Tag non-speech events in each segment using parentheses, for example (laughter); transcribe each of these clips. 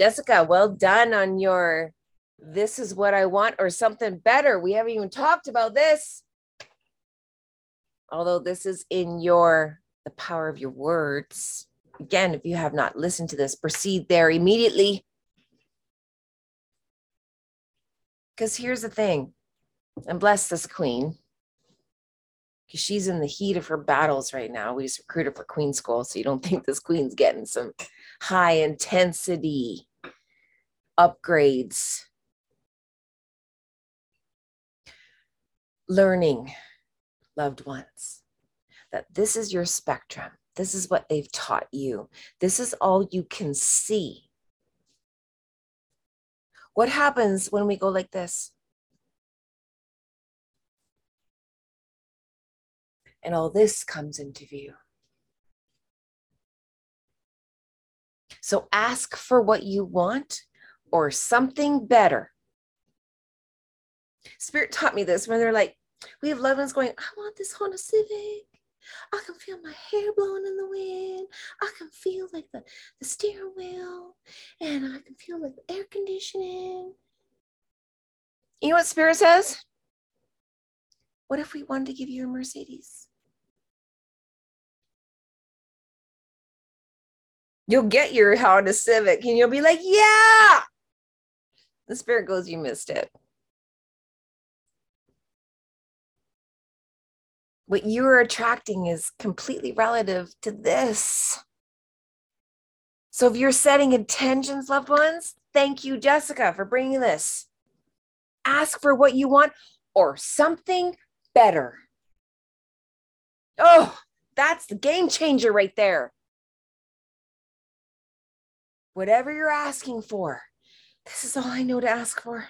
Jessica, well done on your this is what I want or something better. We haven't even talked about this. Although this is in your the power of your words. Again, if you have not listened to this, proceed there immediately. Because here's the thing, and bless this queen, because she's in the heat of her battles right now. We just recruited for queen school, so you don't (laughs) think this queen's getting some high intensity upgrades. Learning, loved ones, that this is your spectrum. This is what they've taught you. This is all you can see. What happens when we go like this? And all this comes into view. So ask for what you want or something better. Spirit taught me this when they're like, we have loved ones going, I want this Honda Civic. I can feel my hair blowing in the wind. I can feel like the, the steering wheel and I can feel like the air conditioning. You know what Spirit says? What if we wanted to give you a Mercedes? You'll get your Honda Civic and you'll be like, yeah. The Spirit goes, you missed it. what you're attracting is completely relative to this. So if you're setting intentions, loved ones, thank you, Jessica, for bringing this. Ask for what you want or something better. Oh, that's the game changer right there. Whatever you're asking for, this is all I know to ask for.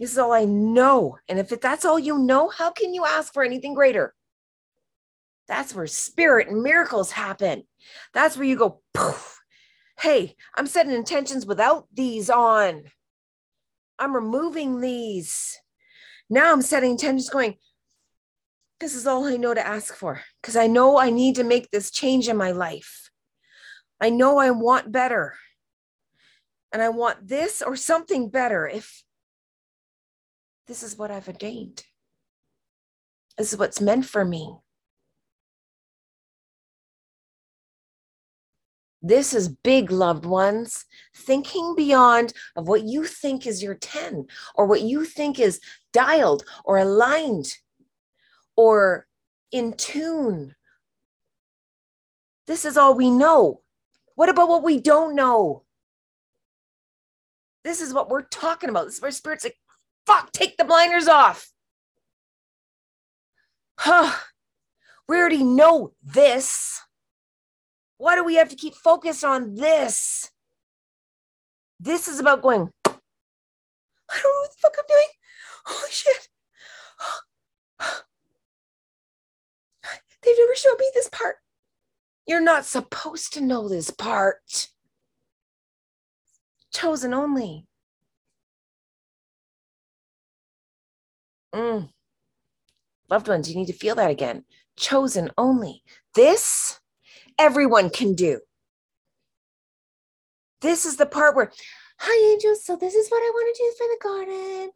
This is all I know. And if that's all you know, how can you ask for anything greater? That's where spirit and miracles happen. That's where you go, poof. Hey, I'm setting intentions without these on. I'm removing these. Now I'm setting intentions going, this is all I know to ask for because I know I need to make this change in my life. I know I want better. And I want this or something better. If this is what I've ordained. This is what's meant for me. This is big, loved ones. Thinking beyond of what you think is your 10 or what you think is dialed or aligned or in tune. This is all we know. What about what we don't know? This is what we're talking about. This is where spirit's like, Fuck, take the blinders off. Huh. We already know this. Why do we have to keep focused on this? This is about going, I don't know what the fuck I'm doing. Holy shit. They've never showed me this part. You're not supposed to know this part. Chosen only. Mm. Loved ones, you need to feel that again. Chosen only. This everyone can do. This is the part where, hi angels. So this is what I want to do for the garden.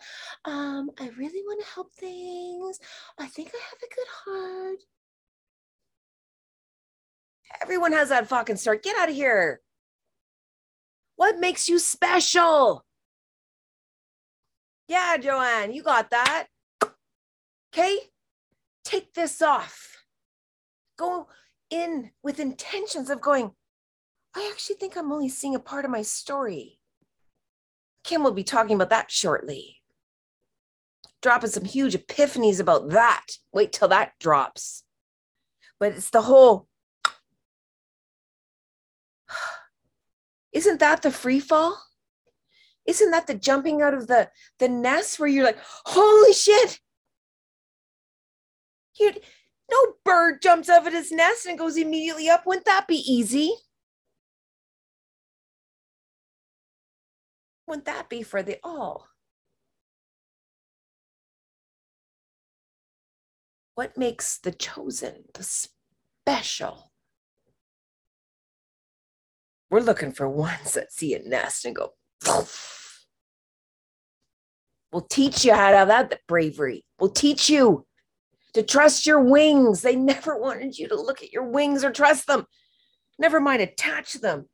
Um, I really want to help things. I think I have a good heart. Everyone has that fucking start. Get out of here. What makes you special? Yeah, Joanne, you got that. Okay? Take this off. Go in with intentions of going, I actually think I'm only seeing a part of my story. Kim will be talking about that shortly. Dropping some huge epiphanies about that. Wait till that drops. But it's the whole isn't that the free fall? Isn't that the jumping out of the, the nest where you're like, holy shit, you no bird jumps out of its nest and goes immediately up. Wouldn't that be easy? Wouldn't that be for the all? What makes the chosen, the special? We're looking for ones that see a nest and go, We'll teach you how to have that bravery. We'll teach you to trust your wings. They never wanted you to look at your wings or trust them. Never mind attach them.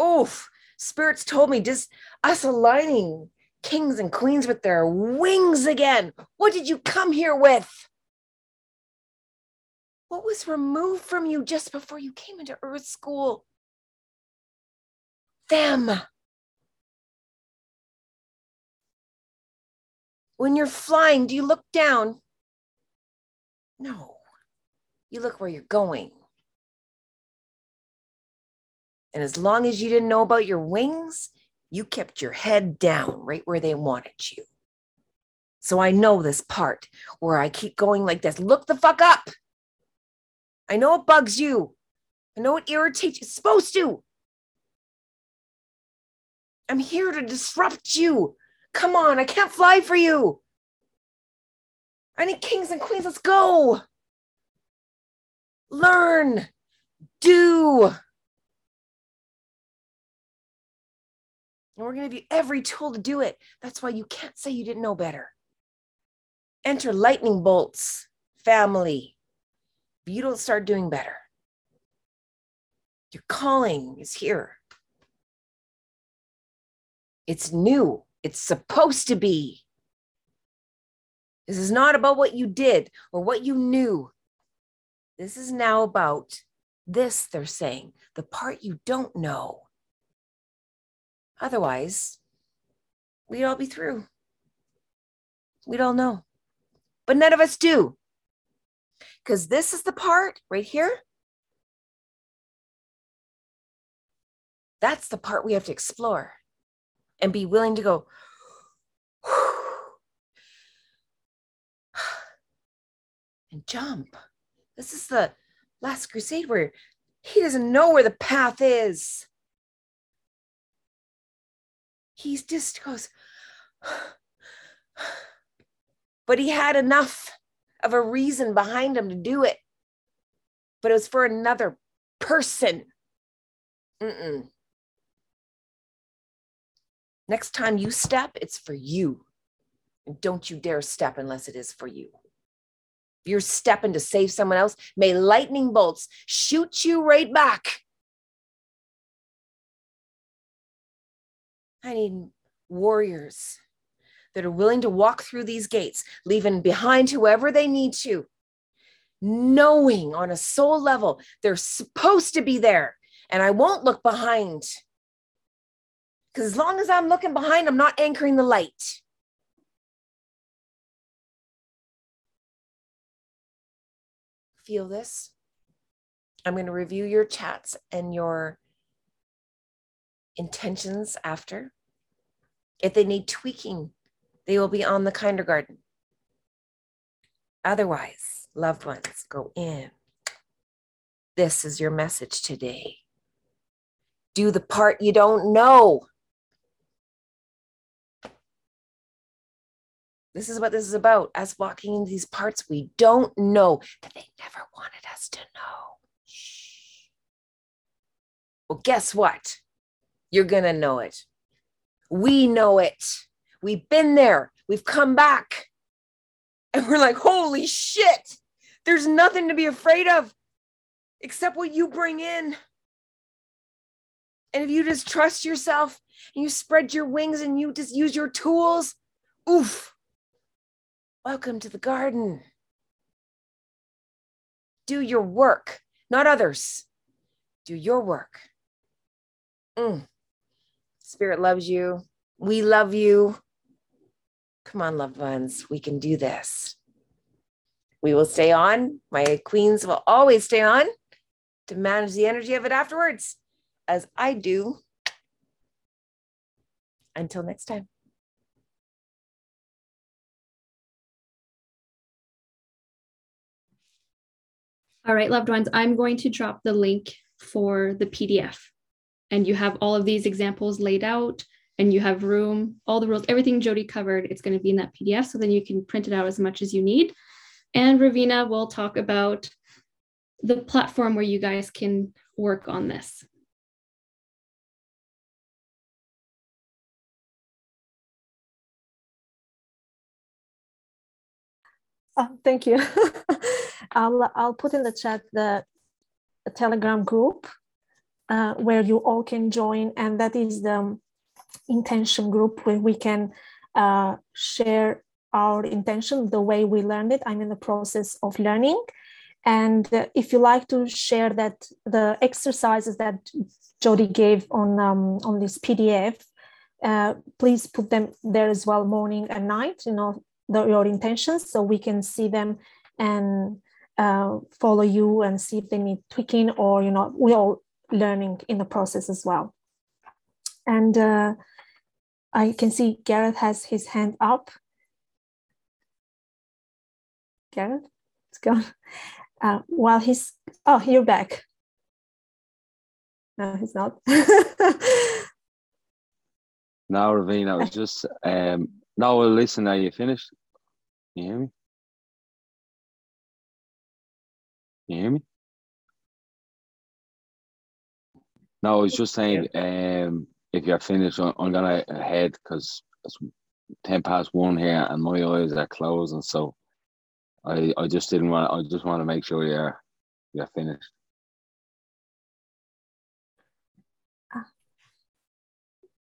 Oof. Spirits told me just us aligning kings and queens with their wings again. What did you come here with? What was removed from you just before you came into Earth School? Them. When you're flying, do you look down? No. You look where you're going. And as long as you didn't know about your wings, you kept your head down right where they wanted you. So I know this part where I keep going like this. Look the fuck up. I know it bugs you. I know it irritates you. It's supposed to. I'm here to disrupt you. Come on, I can't fly for you. I need kings and queens. Let's go. Learn. Do. And we're going to give you every tool to do it. That's why you can't say you didn't know better. Enter lightning bolts, family. If you don't start doing better, your calling is here. It's new. It's supposed to be. This is not about what you did or what you knew. This is now about this, they're saying, the part you don't know. Otherwise, we'd all be through. We'd all know. But none of us do. Because this is the part right here. That's the part we have to explore and be willing to go, (sighs) and jump. This is the last crusade where he doesn't know where the path is. He just goes, (sighs) but he had enough of a reason behind him to do it. But it was for another person. Mm-mm. Next time you step, it's for you. And don't you dare step unless it is for you. If you're stepping to save someone else, may lightning bolts shoot you right back. I need warriors that are willing to walk through these gates, leaving behind whoever they need to, knowing on a soul level they're supposed to be there. And I won't look behind. Because as long as I'm looking behind, I'm not anchoring the light. feel this. I'm going to review your chats and your intentions after. If they need tweaking, they will be on the kindergarten. Otherwise, loved ones, go in. This is your message today. Do the part you don't know. This is what this is about us walking into these parts we don't know that they never wanted us to know. Shh. Well, guess what? You're going to know it. We know it. We've been there. We've come back. And we're like, holy shit, there's nothing to be afraid of except what you bring in. And if you just trust yourself and you spread your wings and you just use your tools, oof, Welcome to the garden. Do your work, not others. Do your work. Mm. Spirit loves you. We love you. Come on, loved ones. We can do this. We will stay on. My queens will always stay on to manage the energy of it afterwards, as I do. Until next time. All right, loved ones, I'm going to drop the link for the PDF. And you have all of these examples laid out, and you have room, all the rules, everything Jody covered, it's going to be in that PDF. So then you can print it out as much as you need. And Ravina will talk about the platform where you guys can work on this. Oh, thank you. (laughs) I'll, I'll put in the chat the, Telegram group uh, where you all can join, and that is the intention group where we can uh, share our intention, the way we learned it. I'm in the process of learning. And uh, if you like to share that, the exercises that Jody gave on, um, on this PDF, uh, please put them there as well, morning and night, you know, the, your intentions, so we can see them and uh, follow you and see if they need tweaking or, you know, we're all learning in the process as well. And uh, I can see Gareth has his hand up. Gareth, let's go. (laughs) Uh, while he's, oh, you're back. No, he's not. (laughs) no, Ravina, I was (laughs) just, um, no, well, listen, are you finished? Can you hear me? Can you hear me? No, I was just saying, um, if you're finished, I'm, I'm gonna head because it's ten past one here, and my eyes are closing. So, I I just didn't want. I just want to make sure you're you're finished.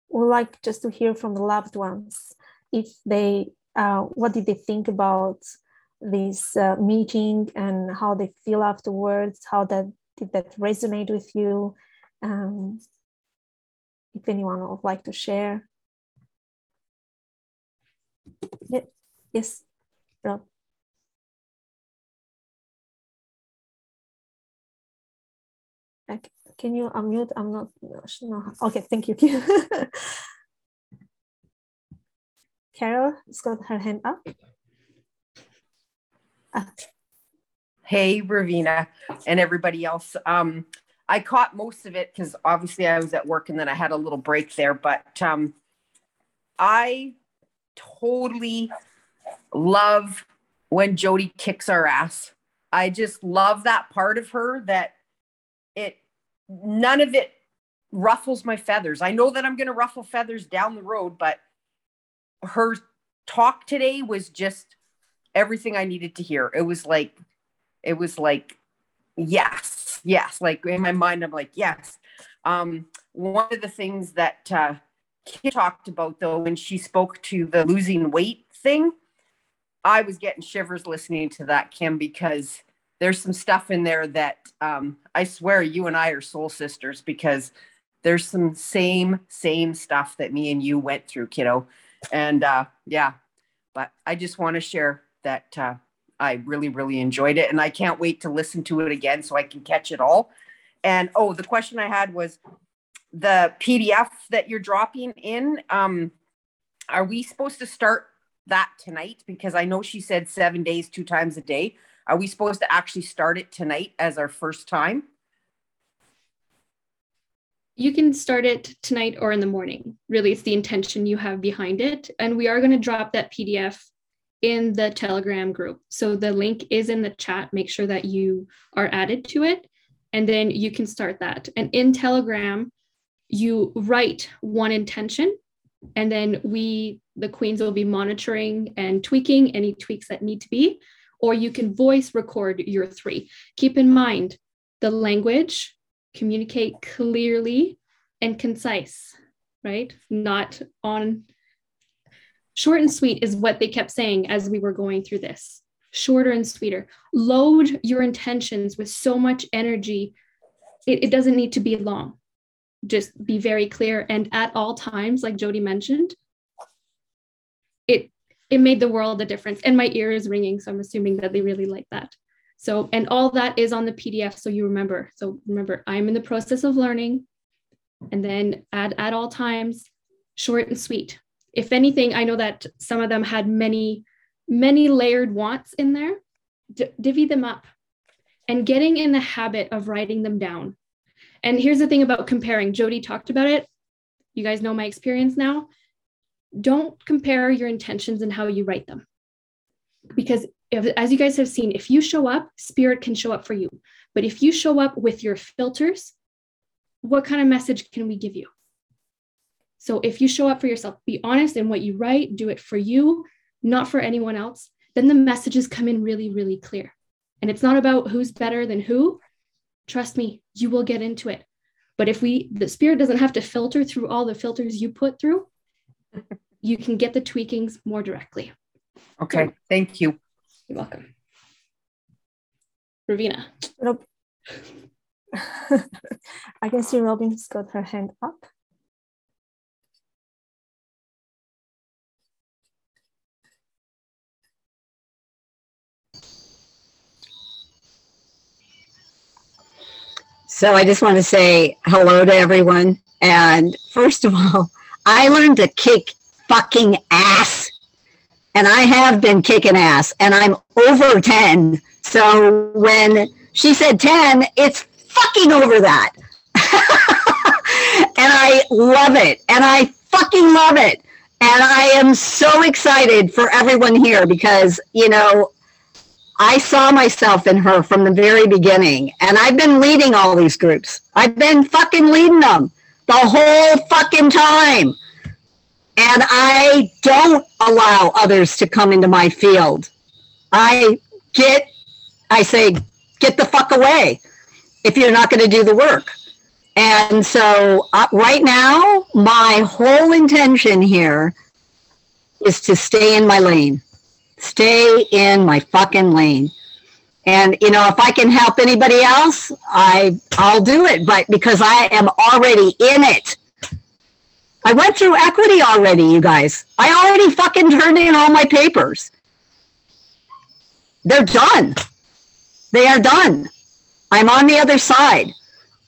We'd like just to hear from the loved ones if they uh, what did they think about this uh, meeting and how they feel afterwards how that did that resonate with you um, if anyone would like to share. Yeah. Yes, Rob. Okay. Can you unmute? I'm not no. Okay, thank you. (laughs) Carol has got her hand up. Hey, Ravina, and everybody else. Um, I caught most of it because obviously I was at work and then I had a little break there. But um, I totally love when Jody kicks our ass. I just love that part of her that it none of it ruffles my feathers. I know that I'm going to ruffle feathers down the road, but her talk today was just everything I needed to hear. It was like it was like yes yes. Like in my mind i'm like yes. Um, one of the things that uh, Kim talked about though when she spoke to the losing weight thing i was getting shivers listening to that kim because there's some stuff in there that um, i swear you and i are soul sisters because there's some same same stuff that me and you went through kiddo and uh, yeah but i just want to share that uh, I really, really enjoyed it. And I can't wait to listen to it again so I can catch it all. And oh, the question I had was the PDF that you're dropping in. Um, are we supposed to start that tonight? Because I know she said seven days, two times a day. Are we supposed to actually start it tonight as our first time? You can start it tonight or in the morning. Really, it's the intention you have behind it. And we are going to drop that PDF in the Telegram group. So the link is in the chat. Make sure that you are added to it, and then you can start that. And in Telegram, you write one intention, and then we, the queens, will be monitoring and tweaking any tweaks that need to be. Or you can voice record your three. Keep in mind the language, communicate clearly and concise, right? Not on Short and sweet is what they kept saying as we were going through this. Shorter and sweeter. Load your intentions with so much energy. It, it doesn't need to be long. Just be very clear. And at all times, like Jody mentioned, it it made the world a difference. And my ear is ringing. So I'm assuming that they really like that. So, and all that is on the PDF. So you remember. So remember, I'm in the process of learning. And then at, at all times, short and sweet if anything, I know that some of them had many, many layered wants in there. D- divvy them up and getting in the habit of writing them down. And here's the thing about comparing. Jody talked about it. You guys know my experience now. Don't compare your intentions and how you write them. Because if, as you guys have seen, if you show up, spirit can show up for you. But if you show up with your filters, what kind of message can we give you? So if you show up for yourself, be honest in what you write, do it for you, not for anyone else. then the messages come in really, really clear. And it's not about who's better than who. Trust me, you will get into it. But if we, the spirit doesn't have to filter through all the filters you put through, you can get the tweakings more directly. Okay, thank you. You're welcome. Ravina. Rob- (laughs) I can see Robin's got her hand up. So I just want to say hello to everyone. And first of all, (laughs) I learned to kick fucking ass. And I have been kicking ass and I'm over 10. So when she said 10, it's fucking over that. (laughs) and I love it. And I fucking love it. And I am so excited for everyone here because, you know, I saw myself in her from the very beginning, and I've been leading all these groups. I've been fucking leading them the whole fucking time. And I don't allow others to come into my field. I get, I say, get the fuck away if you're not going to do the work. And so, uh, right now, my whole intention here is to stay in my lane stay in my fucking lane. And you know, if I can help anybody else, I I'll do it. But because I am already in it. I went through equity already, you guys. I already fucking turned in all my papers. They're done. They are done. I'm on the other side.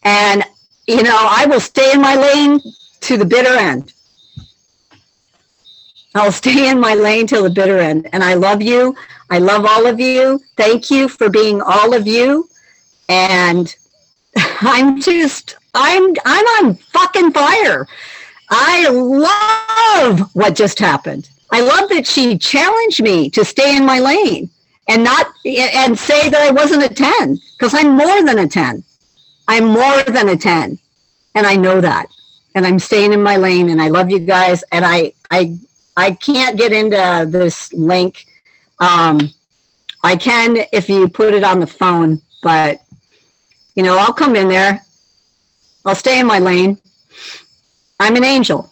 And you know, I will stay in my lane to the bitter end. I'll stay in my lane till the bitter end. And I love you. I love all of you. Thank you for being all of you. And (laughs) I'm just, I'm, I'm on fucking fire. I love what just happened. I love that she challenged me to stay in my lane and not, and say that I wasn't a 10 because I'm more than a 10. I'm more than a 10. And I know that. And I'm staying in my lane and I love you guys. And I, I I can't get into this link. Um, I can if you put it on the phone, but you know, I'll come in there. I'll stay in my lane. I'm an angel.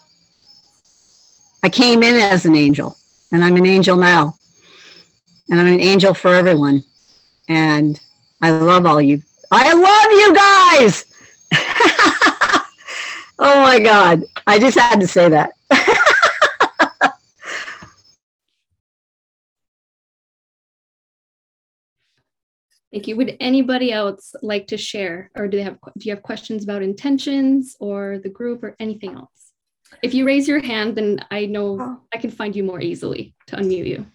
I came in as an angel, and I'm an angel now. And I'm an angel for everyone. And I love all you. I love you guys. (laughs) oh my God. I just had to say that. Thank you. Would anybody else like to share, or do they have do you have questions about intentions or the group or anything else? If you raise your hand, then I know oh. I can find you more easily to unmute you.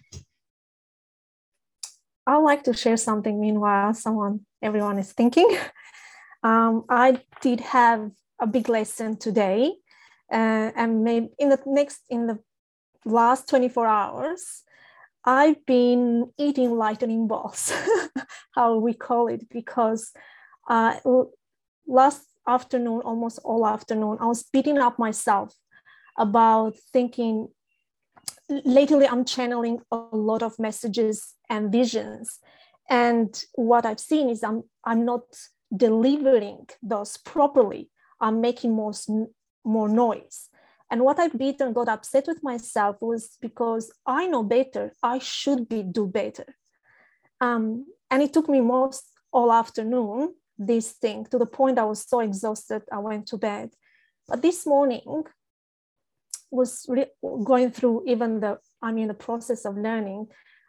I'd like to share something. Meanwhile, someone everyone is thinking. (laughs) Um, I did have a big lesson today, uh, and maybe in the next in the last 24 hours I've been eating lightning balls, (laughs) how we call it, because uh, last afternoon, almost all afternoon, I was beating up myself about thinking. Lately, I'm channeling a lot of messages and visions, and what I've seen is I'm I'm not delivering those properly. I'm making more more noise and what I beat and got upset with myself was because I know better. I should be do better. Um, and it took me most all afternoon, this thing, to the point I was so exhausted, I went to bed. But this morning was re- going through even the, I mean, the process of learning.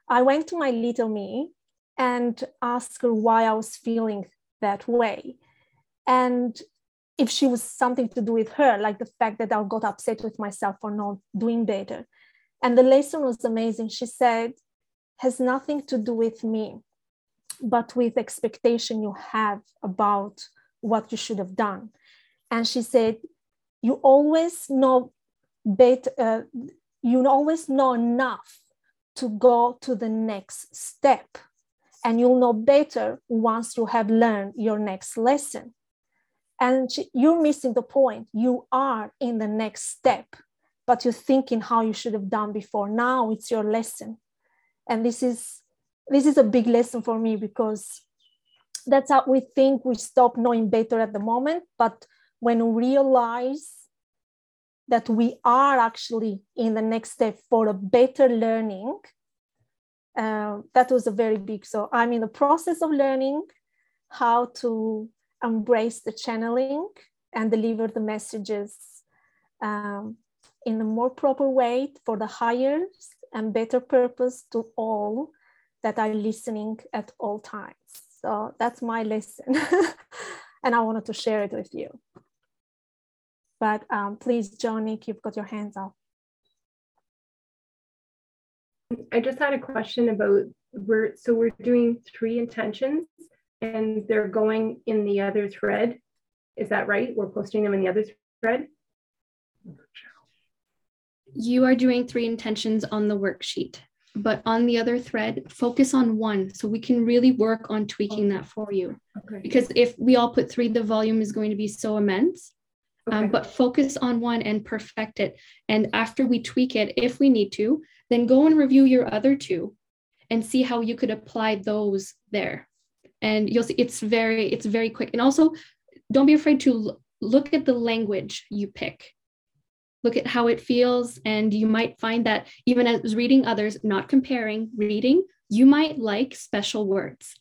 I went to my little me and asked her why I was feeling that way. And if she was something to do with her, like the fact that I got upset with myself for not doing better. And the lesson was amazing. She said, has nothing to do with me, but with expectation you have about what you should have done. And she said, you always know better, uh, you always know enough to go to the next step. And you'll know better once you have learned your next lesson and you're missing the point. You are in the next step but you're thinking how you should have done before. Now it's your lesson. And this is this is a big lesson for me because that's how we think we stop knowing better at the moment. But when we realize that we are actually in the next step for a better learning uh, that was a very big so i'm in the process of learning how to embrace the channeling and deliver the messages um, in a more proper way for the higher and better purpose to all that are listening at all times. So that's my lesson. (laughs) and I wanted to share it with you. But um, please, Nick, you've got your hands up. I just had a question about we're so we're doing three intentions and they're going in the other thread. Is that right? We're posting them in the other thread? You are doing three intentions on the worksheet, but on the other thread, focus on one so we can really work on tweaking that for you. Okay. Because if we all put three, the volume is going to be so immense. Um, but focus on one and perfect it. And after we tweak it, if we need to, then go and review your other two and see how you could apply those there. And you'll see it's very, it's very quick. And also, don't be afraid to l- look at the language you pick. Look at how it feels. And you might find that even as reading others, not comparing, reading, you might like special words.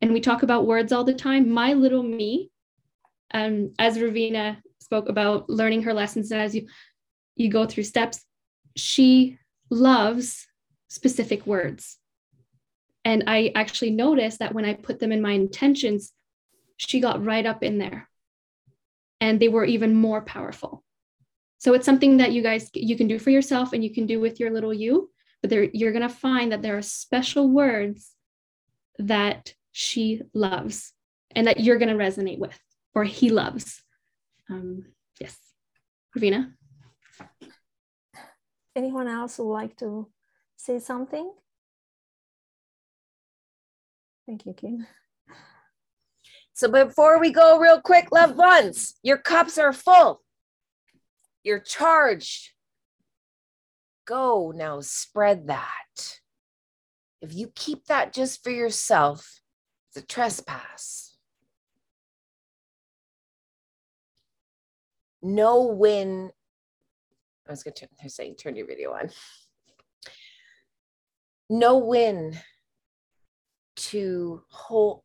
And we talk about words all the time. My little me, um, as Ravina spoke about learning her lessons and as you you go through steps, she loves specific words. And I actually noticed that when I put them in my intentions, she got right up in there. And they were even more powerful. So it's something that you guys you can do for yourself and you can do with your little you, but there you're going to find that there are special words that she loves and that you're going to resonate with or he loves. Um, yes. Ravina? Anyone else would like to say something? Thank you, Kim. So before we go, real quick, loved ones, your cups are full. You're charged. Go now, spread that. If you keep that just for yourself, it's a trespass. Know when. I was going to they're saying turn your video on. Know when to hold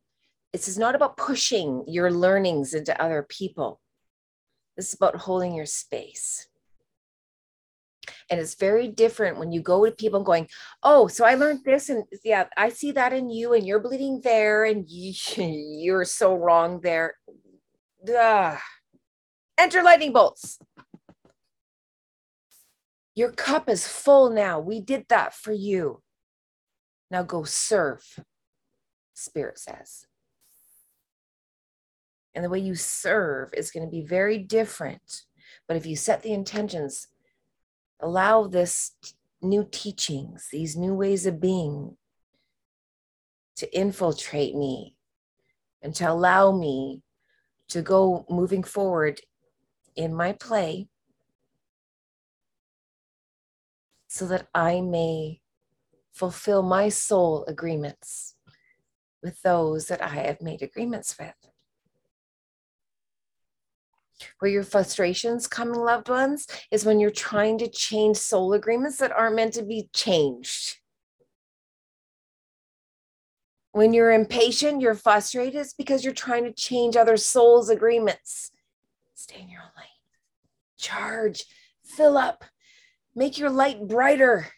this is not about pushing your learnings into other people. This is about holding your space. And it's very different when you go to people going, Oh, so I learned this, and yeah, I see that in you, and you're bleeding there, and you, (laughs) you're so wrong there. Ugh. Enter lightning bolts. Your cup is full now. We did that for you. Now go serve, Spirit says. And the way you serve is going to be very different. But if you set the intentions, allow this new teachings, these new ways of being to infiltrate me and to allow me to go moving forward in my play so that I may fulfill my soul agreements with those that I have made agreements with. Where your frustrations come, loved ones, is when you're trying to change soul agreements that aren't meant to be changed. When you're impatient, you're frustrated, it's because you're trying to change other souls' agreements. Stay in your own lane. Charge, fill up, make your light brighter.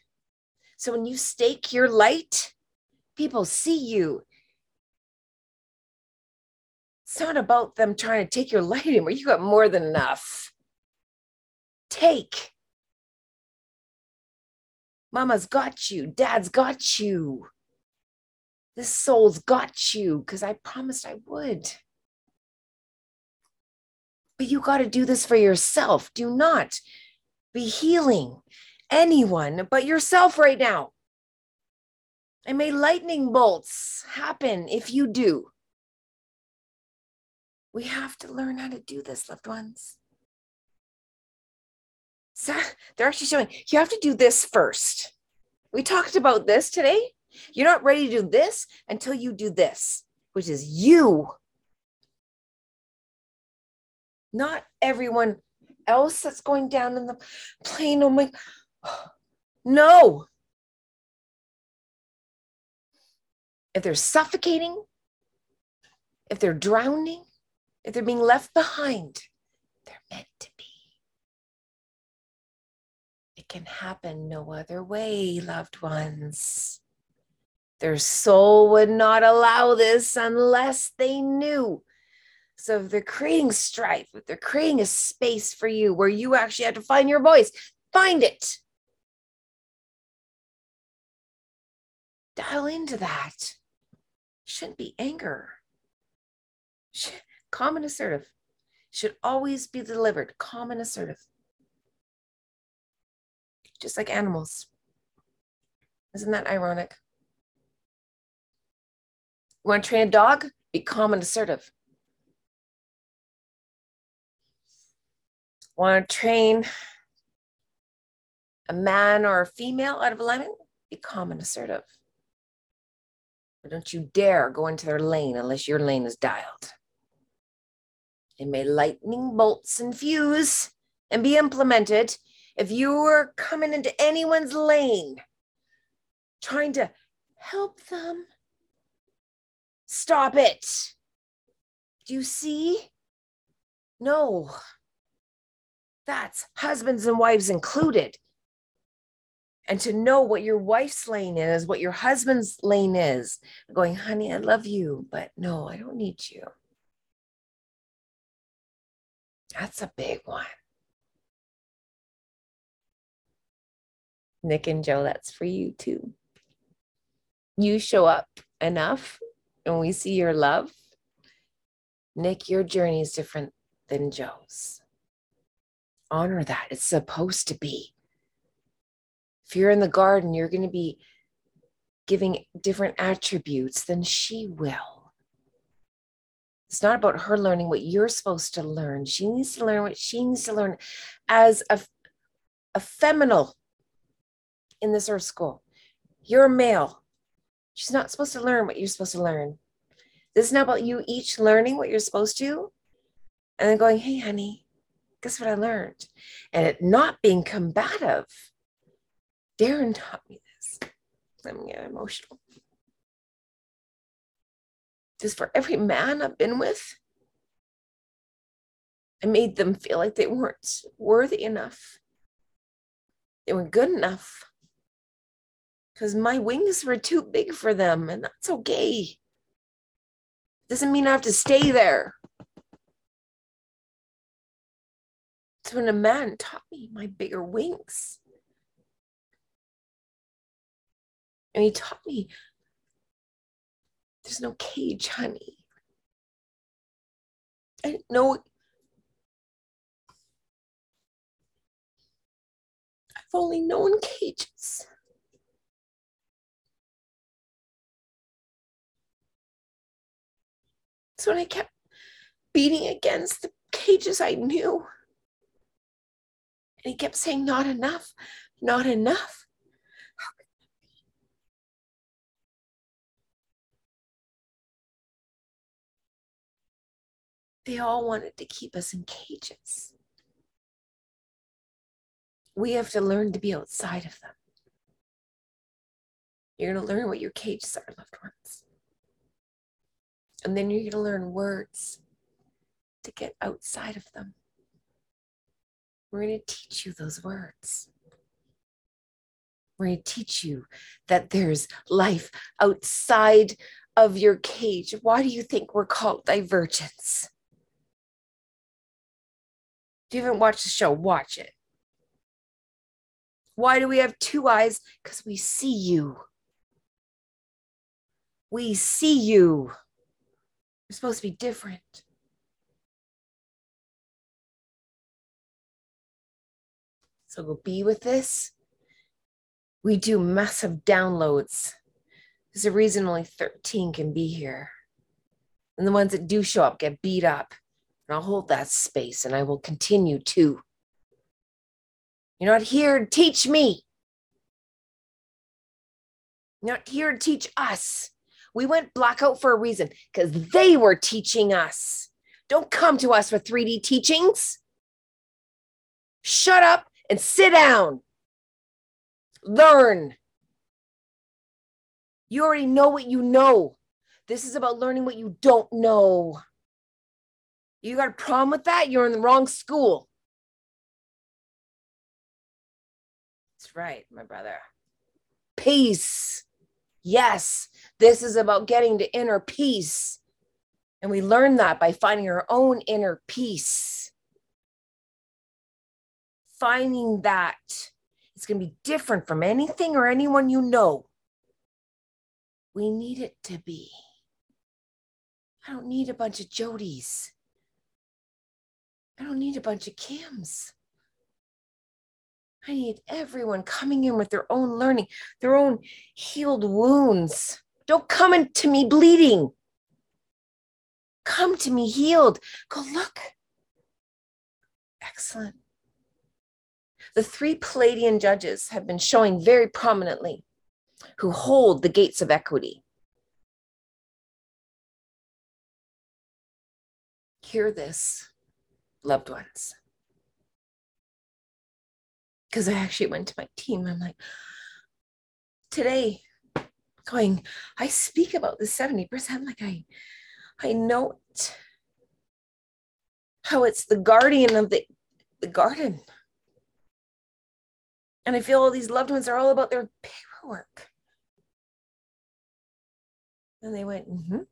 So when you stake your light, people see you. It's not about them trying to take your light anymore. You got more than enough. Take. Mama's got you. Dad's got you. This soul's got you because I promised I would. But you got to do this for yourself. Do not be healing anyone but yourself right now. And may lightning bolts happen if you do. We have to learn how to do this, loved ones. So they're actually showing you have to do this first. We talked about this today. You're not ready to do this until you do this, which is you. Not everyone else that's going down in the plane. Oh my, (gasps) no. If they're suffocating, if they're drowning, if they're being left behind, they're meant to be. It can happen no other way, loved ones. Their soul would not allow this unless they knew. So if they're creating strife, if they're creating a space for you where you actually have to find your voice, find it. Dial into that. Shouldn't be anger. Calm and assertive. Should always be delivered. Calm and assertive. Just like animals. Isn't that ironic? You want to train a dog? Be calm and assertive. Want to train a man or a female out of alignment? Be calm and assertive. Don't you dare go into their lane unless your lane is dialed. It may lightning bolts and fuse and be implemented if you are coming into anyone's lane trying to help them Stop it. Do you see? No. That's husbands and wives included. And to know what your wife's lane is, what your husband's lane is, going, honey, I love you, but no, I don't need you. That's a big one. Nick and Joe, that's for you too. You show up enough and we see your love, Nick, your journey is different than Joe's. Honor that. It's supposed to be. If you're in the garden, you're going to be giving different attributes than she will. It's not about her learning what you're supposed to learn. She needs to learn what she needs to learn as a, a feminine in this earth school. You're a male. She's not supposed to learn what you're supposed to learn. This is not about you each learning what you're supposed to and then going, hey, honey, guess what I learned? And it not being combative. Darren taught me this. I'm getting emotional. Just for every man I've been with, I made them feel like they weren't worthy enough. They weren't good enough because my wings were too big for them, and that's okay. Doesn't mean I have to stay there. So when a man taught me my bigger wings, and he taught me there's no cage, honey. I didn't know. I've only known cages. So when I kept beating against the cages I knew, and he kept saying, Not enough, not enough. They all wanted to keep us in cages. We have to learn to be outside of them. You're going to learn what your cages are, loved ones. And then you're going to learn words to get outside of them. We're going to teach you those words. We're going to teach you that there's life outside of your cage. Why do you think we're called divergents? If you haven't watched the show, watch it. Why do we have two eyes? Because we see you. We see you. We're supposed to be different. So go be with this. We do massive downloads. There's a reason only 13 can be here. And the ones that do show up get beat up. And I'll hold that space and I will continue to. You're not here to teach me. You're not here to teach us. We went blackout for a reason because they were teaching us. Don't come to us with 3D teachings. Shut up and sit down. Learn. You already know what you know. This is about learning what you don't know. You got a problem with that? You're in the wrong school. That's right, my brother. Peace. Yes, this is about getting to inner peace. And we learn that by finding our own inner peace. Finding that it's going to be different from anything or anyone you know. We need it to be. I don't need a bunch of Jodies. I don't need a bunch of Kims. I need everyone coming in with their own learning, their own healed wounds. Don't come into me bleeding. Come to me healed. Go look. Excellent. The three Pleiadian judges have been showing very prominently who hold the gates of equity. Hear this, loved ones. Because I actually went to my team. I'm like, today, going, I speak about the 70% like I I know. How it's the guardian of the, the garden. And I feel all these loved ones are all about their paperwork. And they went, mm-hmm.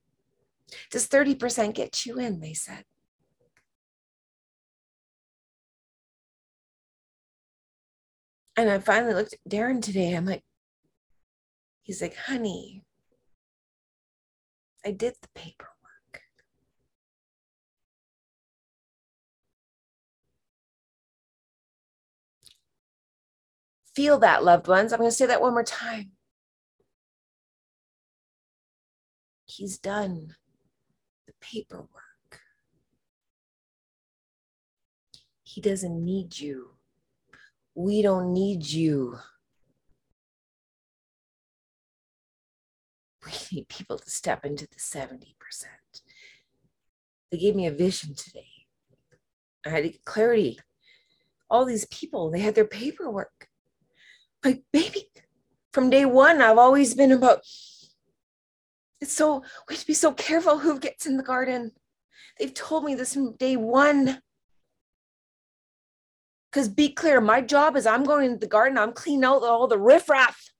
Does 30% get you in? They said. And I finally looked at Darren today. I'm like, he's like, honey, I did the paperwork. Feel that, loved ones. I'm going to say that one more time. He's done the paperwork. He doesn't need you. We don't need you. (laughs) We need people to step into the 70%. They gave me a vision today. I had clarity. All these people, they had their paperwork. Like, baby, from day one, I've always been about it's so we have to be so careful who gets in the garden. They've told me this from day one. Because be clear, my job is I'm going into the garden, I'm cleaning out all the riffraff.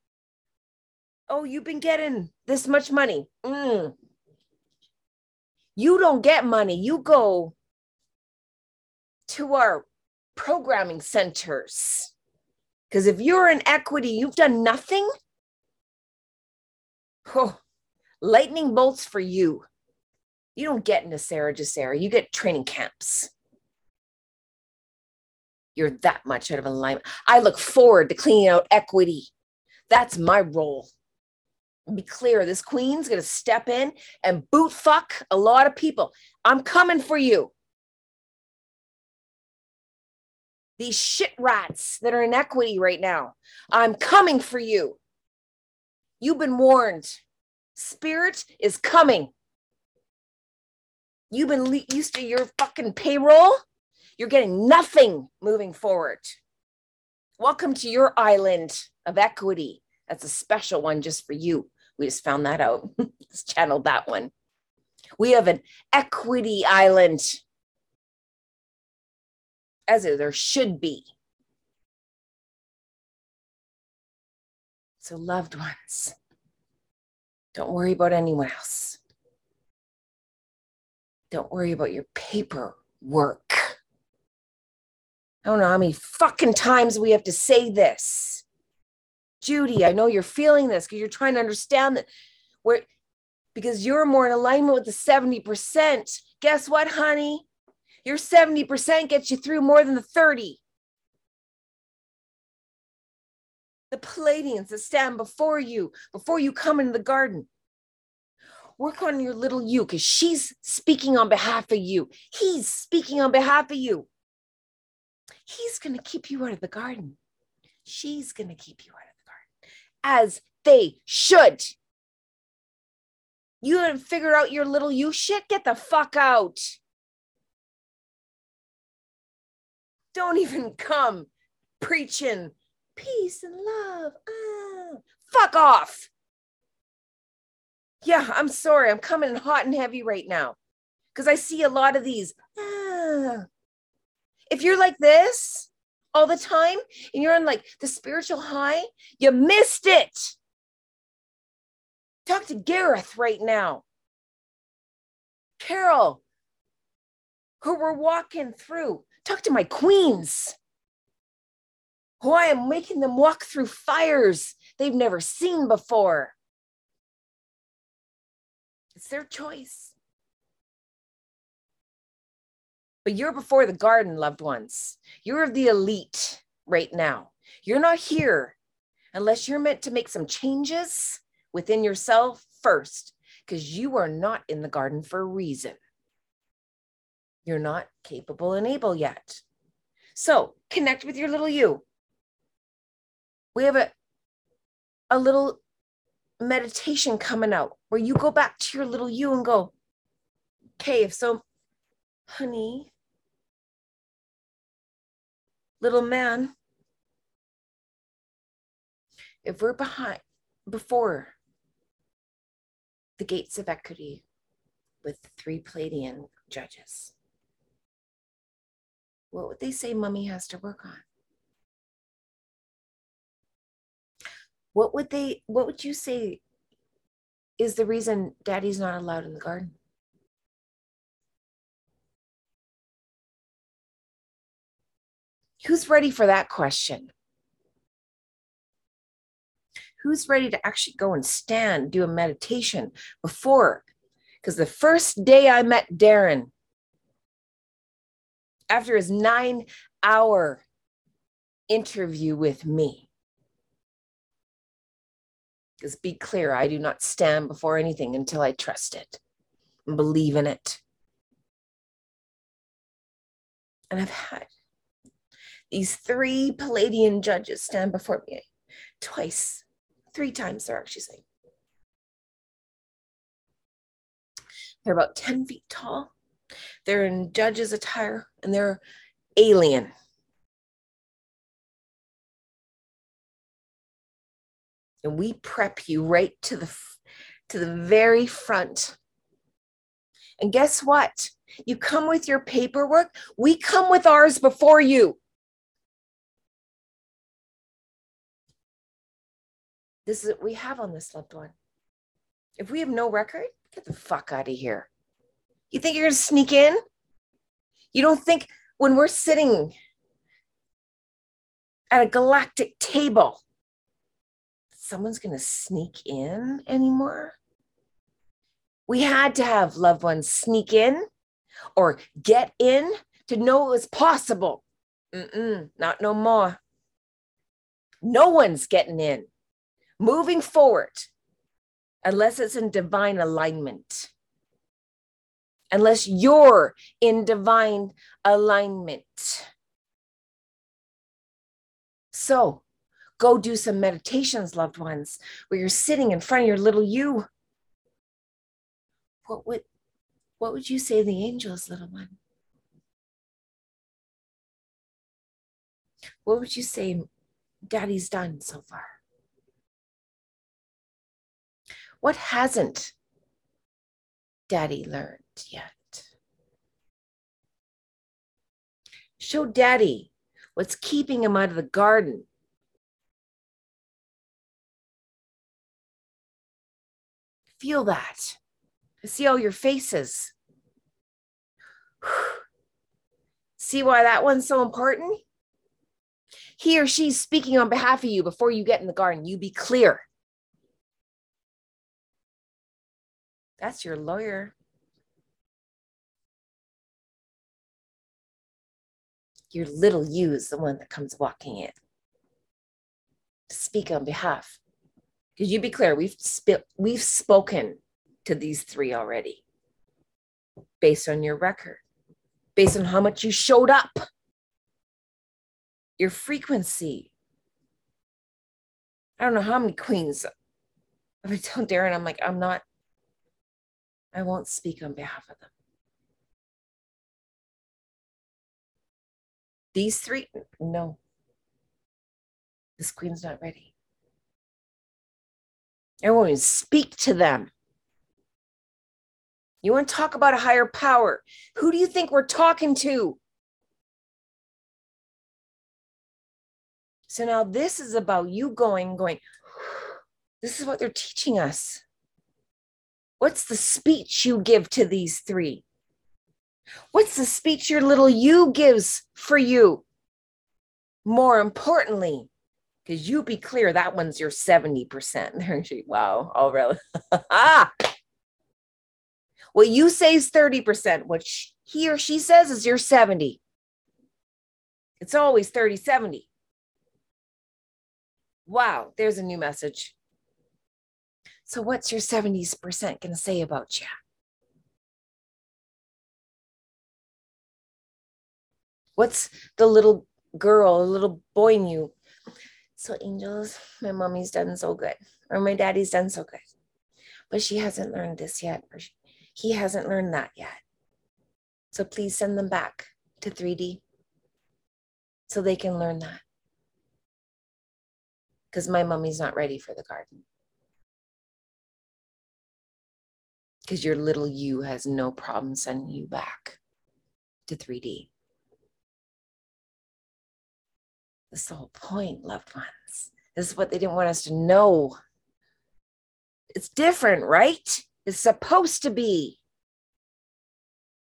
Oh, you've been getting this much money. Mm. You don't get money. You go to our programming centers. Because if you're in equity, you've done nothing. Oh, lightning bolts for you. You don't get into Sarah Sarah. You get training camps. You're that much out of alignment. I look forward to cleaning out equity. That's my role. Be clear, this queen's going to step in and boot fuck a lot of people. I'm coming for you. These shit rats that are in equity right now, I'm coming for you. You've been warned. Spirit is coming. You've been used to your fucking payroll. You're getting nothing moving forward. Welcome to your island of equity. That's a special one just for you. We just found that out. (laughs) just channeled that one. We have an equity island, as there should be. So, loved ones, don't worry about anyone else. Don't worry about your paperwork. I don't know how many fucking times we have to say this. Judy, I know you're feeling this because you're trying to understand that where because you're more in alignment with the 70%. Guess what, honey? Your 70% gets you through more than the 30. the Pleiadians that stand before you, before you come into the garden. Work on your little you because she's speaking on behalf of you. He's speaking on behalf of you. He's going to keep you out of the garden. She's going to keep you out of the garden, as they should. You haven't figured out your little you shit? Get the fuck out. Don't even come preaching peace and love. Ah, fuck off. Yeah, I'm sorry. I'm coming in hot and heavy right now because I see a lot of these. Ah. If you're like this all the time and you're on like the spiritual high, you missed it. Talk to Gareth right now. Carol, who we're walking through. Talk to my queens, who I am making them walk through fires they've never seen before. It's their choice. But you're before the garden, loved ones. You're of the elite right now. You're not here unless you're meant to make some changes within yourself first, because you are not in the garden for a reason. You're not capable and able yet. So connect with your little you. We have a, a little meditation coming out where you go back to your little you and go, okay, if so, honey, little man, if we're behind before the gates of equity with three Pleiadian judges, what would they say mummy has to work on? What would they what would you say is the reason daddy's not allowed in the garden? Who's ready for that question? Who's ready to actually go and stand, do a meditation before? Because the first day I met Darren, after his nine hour interview with me, because be clear, I do not stand before anything until I trust it and believe in it. And I've had these three Pleiadian judges stand before me twice, three times, they're actually saying. They're about 10 feet tall. They're in judge's attire and they're alien. And we prep you right to the to the very front. And guess what? You come with your paperwork. We come with ours before you. This is what we have on this loved one. If we have no record, get the fuck out of here. You think you're going to sneak in? You don't think when we're sitting at a galactic table, someone's going to sneak in anymore? We had to have loved ones sneak in or get in to know it was possible. Mm-mm, not no more. No one's getting in moving forward unless it's in divine alignment. Unless you're in divine alignment. So go do some meditations, loved ones, where you're sitting in front of your little you. What would what would you say the angels, little one? What would you say daddy's done so far? What hasn't daddy learned yet? Show daddy what's keeping him out of the garden. Feel that. I see all your faces. (sighs) See why that one's so important? He or she's speaking on behalf of you before you get in the garden. You be clear. That's your lawyer. Your little you is the one that comes walking in to speak on behalf. Because you be clear, we've sp- we've spoken to these three already, based on your record, based on how much you showed up, your frequency. I don't know how many queens I tell Darren, I'm like, I'm not, I won't speak on behalf of them. These three, no. This queen's not ready. I won't even speak to them. You want to talk about a higher power? Who do you think we're talking to? So now this is about you going, going, (sighs) this is what they're teaching us. What's the speech you give to these three? What's the speech your little you gives for you? More importantly, because you be clear, that one's your 70%. There she, wow, all really. (laughs) what you say is 30%. What he or she says is your 70. It's always 30 70. Wow, there's a new message. So, what's your 70% going to say about you? What's the little girl, little boy in you? So, angels, my mommy's done so good, or my daddy's done so good, but she hasn't learned this yet, or he hasn't learned that yet. So, please send them back to 3D so they can learn that because my mummy's not ready for the garden. Because your little you has no problem sending you back to 3D. This is the whole point, loved ones. This is what they didn't want us to know. It's different, right? It's supposed to be.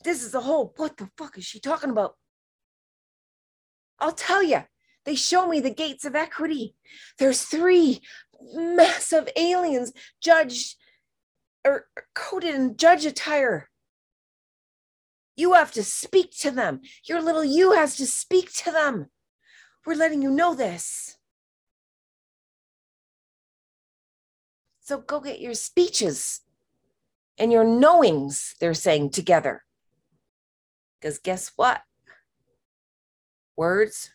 This is the whole, what the fuck is she talking about? I'll tell you, they show me the gates of equity. There's three massive aliens judged or coated in judge attire. You have to speak to them. Your little you has to speak to them. We're letting you know this. So go get your speeches and your knowings, they're saying together. Because guess what? Words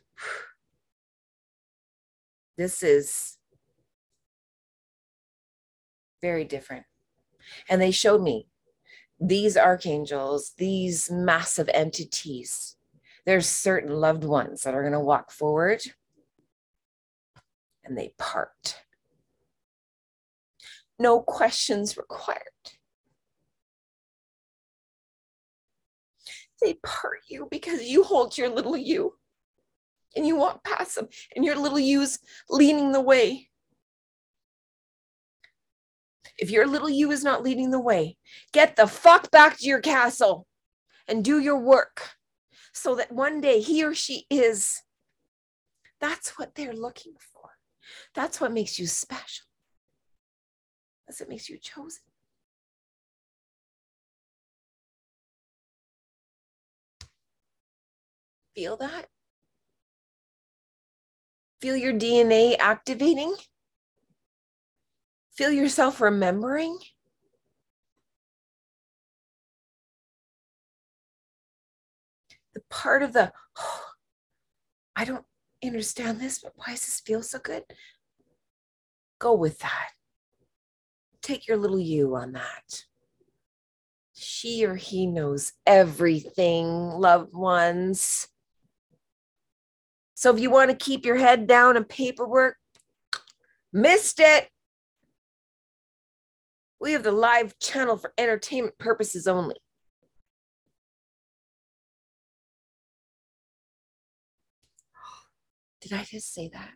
this is very different. And they showed me these archangels, these massive entities. There's certain loved ones that are going to walk forward and they part. No questions required. They part you because you hold your little you and you walk past them and your little you's leading the way. If your little you is not leading the way, get the fuck back to your castle and do your work so that one day he or she is. That's what they're looking for. That's what makes you special. That's what makes you chosen. Feel that? Feel your DNA activating. Feel yourself remembering. The part of the, oh, I don't understand this, but why does this feel so good? Go with that. Take your little you on that. She or he knows everything, loved ones. So if you want to keep your head down and paperwork, missed it. We have the live channel for entertainment purposes only. (gasps) Did I just say that?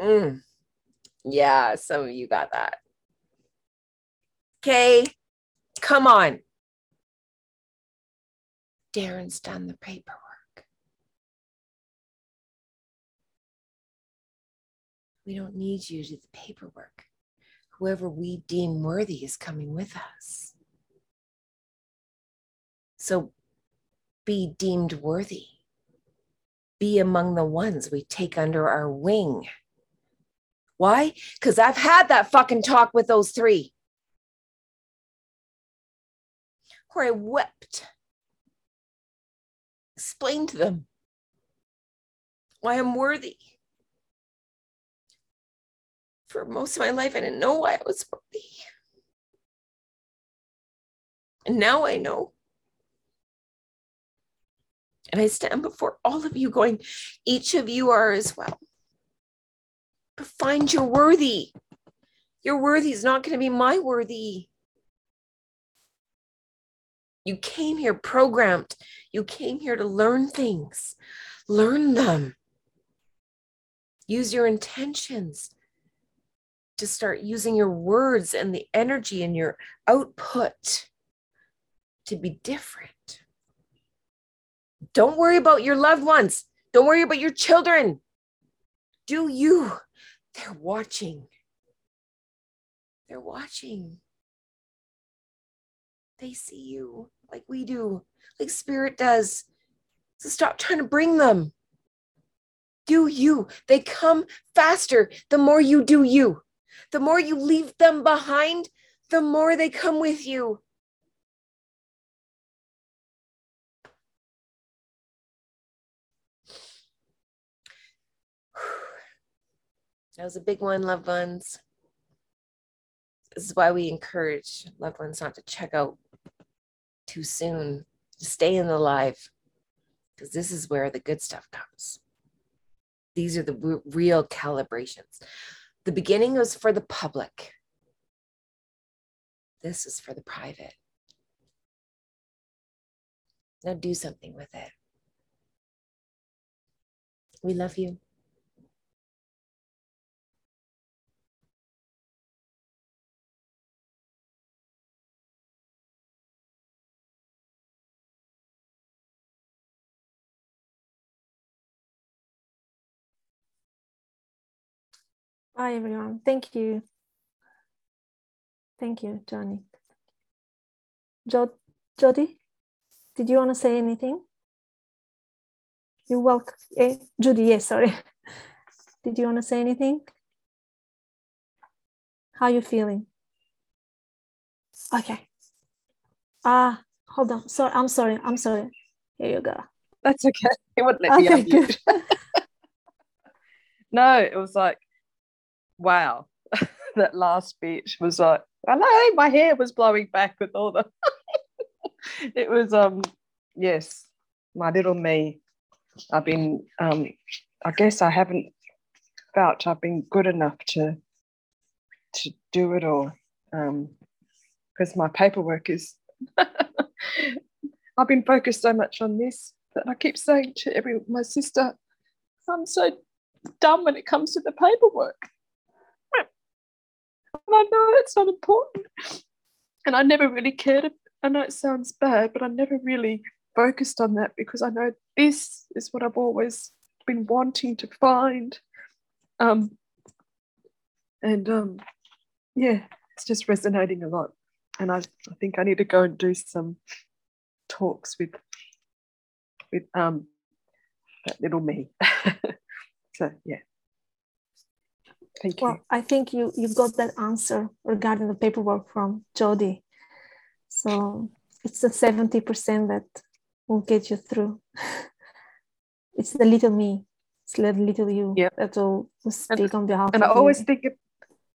Mm. Yeah, some of you got that. Okay, come on. Darren's done the paperwork. We don't need you to do the paperwork. Whoever we deem worthy is coming with us. So be deemed worthy. Be among the ones we take under our wing. Why? Because I've had that fucking talk with those three where I wept explain to them why I'm worthy. For most of my life, I didn't know why I was worthy. And now I know. And I stand before all of you going, each of you are as well. But find your worthy. Your worthy is not going to be my worthy. You came here programmed. You came here to learn things. Learn them. Use your intentions to start using your words and the energy and your output to be different. Don't worry about your loved ones. Don't worry about your children. Do you? They're watching. They're watching. They see you like we do, like spirit does. So stop trying to bring them. Do you. They come faster the more you do you. The more you leave them behind, the more they come with you. (sighs) That was a big one, loved ones. This is why we encourage loved ones not to check out too soon, to stay in the live, because this is where the good stuff comes. These are the real calibrations. The beginning was for the public. This is for the private. Now do something with it. We love you. Hi, everyone. Thank you. Thank you, Johnny. Jo- Jody, did you want to say anything? You're welcome. Eh, Judy, yes, sorry. (laughs) Did you want to say anything? How are you feeling? Okay. Ah, hold on. Sorry, I'm sorry. I'm sorry. Here you go. That's okay. (laughs) It wouldn't let me Okay, unmute. good. (laughs) no, it was like, wow. (laughs) that last speech was like, hello, my hair was blowing back with all the. (laughs) it was, um, yes, my little me. I've been, um, I guess I haven't felt I've been good enough to to do it all, um, because my paperwork is. (laughs) I've been focused so much on this that I keep saying to every my sister, I'm so dumb when it comes to the paperwork. I know it's not important. And I never really cared. I know it sounds bad, but I never really focused on that because I know this is what I've always been wanting to find. Um, and um, yeah, it's just resonating a lot. And I, I think I need to go and do some talks with with um that little me. (laughs) so yeah. Thank you. Well, I think you you got that answer regarding the paperwork from Jody. So it's the 70% that will get you through. (laughs) it's the little me, it's the little you Yeah. that will will speak on behalf and I always you. think of,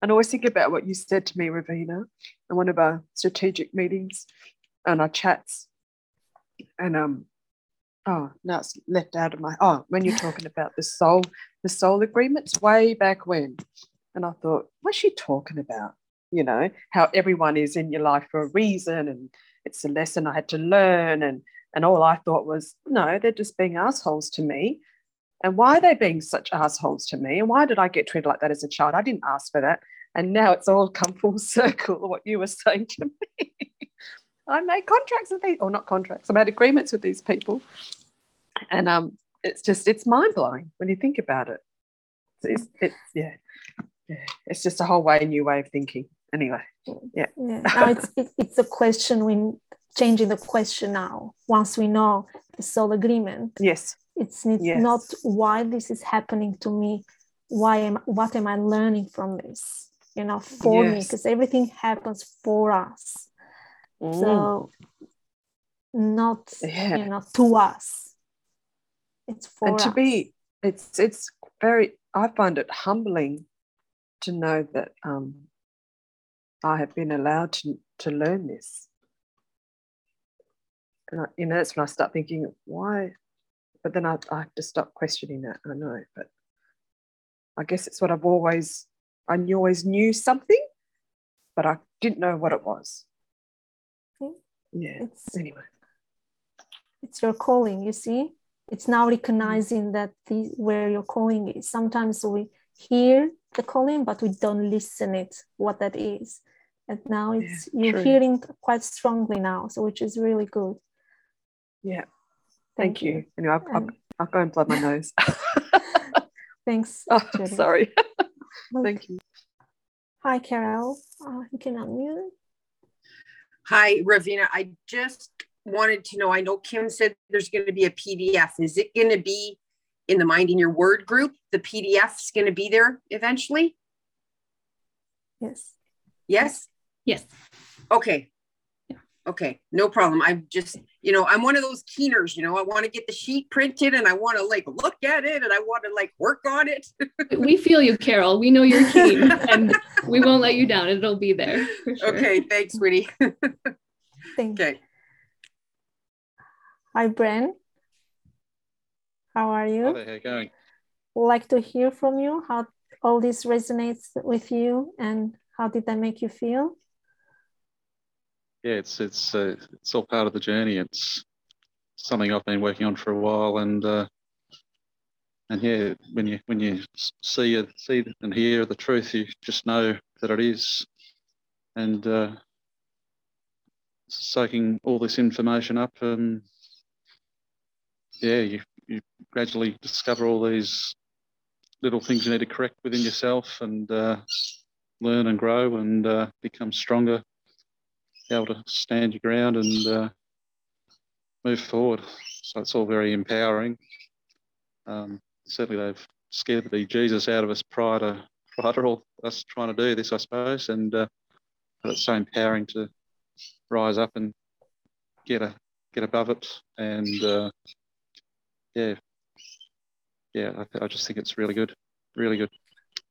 and I always think about what you said to me, Ravina, in one of our strategic meetings and our chats. And um, oh, now it's left out of my oh, when you're talking about the soul, the soul agreements way back when. And I thought, what's she talking about? You know, how everyone is in your life for a reason and it's a lesson I had to learn. And and all I thought was, no, they're just being assholes to me. And why are they being such assholes to me? And why did I get treated like that as a child? I didn't ask for that. And now it's all come full (laughs) circle, what you were saying to me. (laughs) I made contracts with these, or not contracts, I made agreements with these people. And um, it's just, it's mind blowing when you think about it. It's, it's yeah, yeah, it's just a whole way, new way of thinking. Anyway, Yeah, now it's (laughs) it, it's a question when changing the question now. Once we know the soul agreement, yes, it's Yes. not why this is happening to me. Why am what am I learning from this? You know, for me, because everything happens for us. Mm, So not Yeah. you know to us. It's for and to be, it's, it's very, I find it humbling to know that um, I have been allowed to, to learn this. And I, you know, that's when I start thinking, why? But then I, I have to stop questioning that. I know, but I guess it's what I've always, I knew, always knew something, but I didn't know what it was. Yeah. It's Anyway. it's your calling you see it's now recognizing that the where your calling is sometimes we hear the calling but we don't listen it what that is and now it's Yeah, you're true. hearing quite strongly now so which is really good Yeah. Thank, you. Anyway, I'll, I'll, And I'll go and blow my nose. (laughs) thanks (laughs) oh, Judy. sorry. (laughs) Thank you. hi carol uh, you can unmute Hi, Ravina. I just wanted to know, I know Kim said there's going to be a PDF. Is it going to be in the Minding Your Word group? The PDF's going to be there eventually? yes Yes? Yes. Okay. Yeah. Okay, no problem. I'm just, you know, I'm one of those keeners, you know, I want to get the sheet printed and I want to like look at it and I want to like work on it. (laughs) We feel you, Carol. We know you're keen (laughs) and we won't let you down. It'll be there. Sure. Okay, thanks, Winnie. (laughs) thank you Okay. Hi bren how are you? How you? Going? like to hear from you. How all this resonates with you and how did that make you feel? Yeah, it's it's uh, it's all part of the journey. It's something I've been working on for a while, and uh, and yeah, when you when you see it, see and hear the truth, you just know that it is, and uh, soaking all this information up, and yeah, you you gradually discover all these little things you need to correct within yourself, and uh, learn and grow, and uh, become stronger be able to stand your ground and uh, move forward. So it's all very empowering. Um, certainly, they've scared the Jesus out of us prior to prior to all us trying to do this, I suppose. And uh, it's so empowering to rise up and get a get above it. And uh, yeah, yeah, I, I just think it's really good, really good.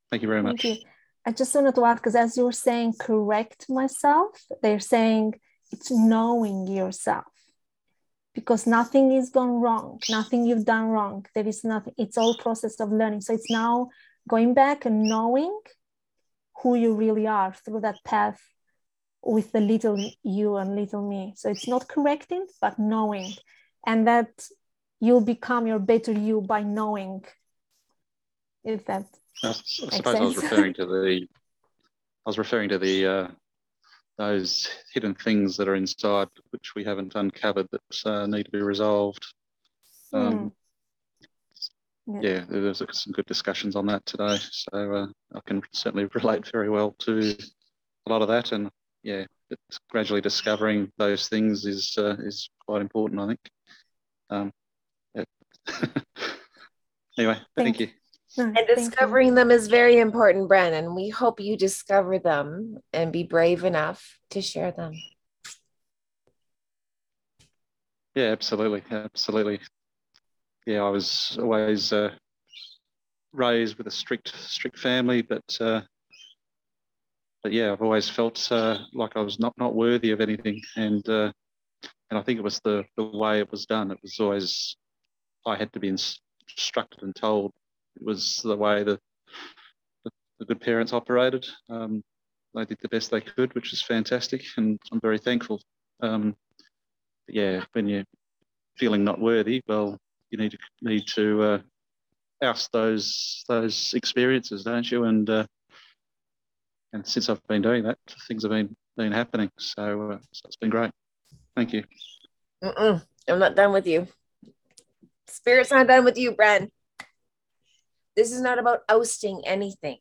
Thank you very much. you. I just wanted to add because as you were saying, correct myself, they're saying it's knowing yourself because nothing is gone wrong, nothing you've done wrong. There is nothing, it's all process of learning. So it's now going back and knowing who you really are through that path with the little you and little me. So it's not correcting, but knowing. And that you'll become your better you by knowing. If that I, suppose I was referring to the, (laughs) I was referring to the uh, those hidden things that are inside which we haven't uncovered that uh, need to be resolved. Um, Yeah. yeah, there was some good discussions on that today, so uh, I can certainly (laughs) relate very well to a lot of that, and yeah, it's gradually discovering those things is uh, is quite important, I think. Um. (laughs) anyway, thank, Thank you. No, And discovering them is very important, Brandon. We hope you discover them and be brave enough to share them. Yeah, absolutely, absolutely. Yeah, I was always uh, raised with a strict, strict family, but uh, but yeah, I've always felt uh, like I was not not worthy of anything, and uh, and I think it was the the way it was done. It was always I had to be instructed and told. It was the way the the, the good parents operated. Um, they did the best they could, which is fantastic, and I'm very thankful. Um, yeah, when you're feeling not worthy, well, you need to need to uh, oust those those experiences, don't you? And uh, and since I've been doing that, things have been been happening. So, uh, so it's been great. Thank you. Mm-mm, I'm not done with you. Spirit's not done with you, Bren. This is not about ousting anything.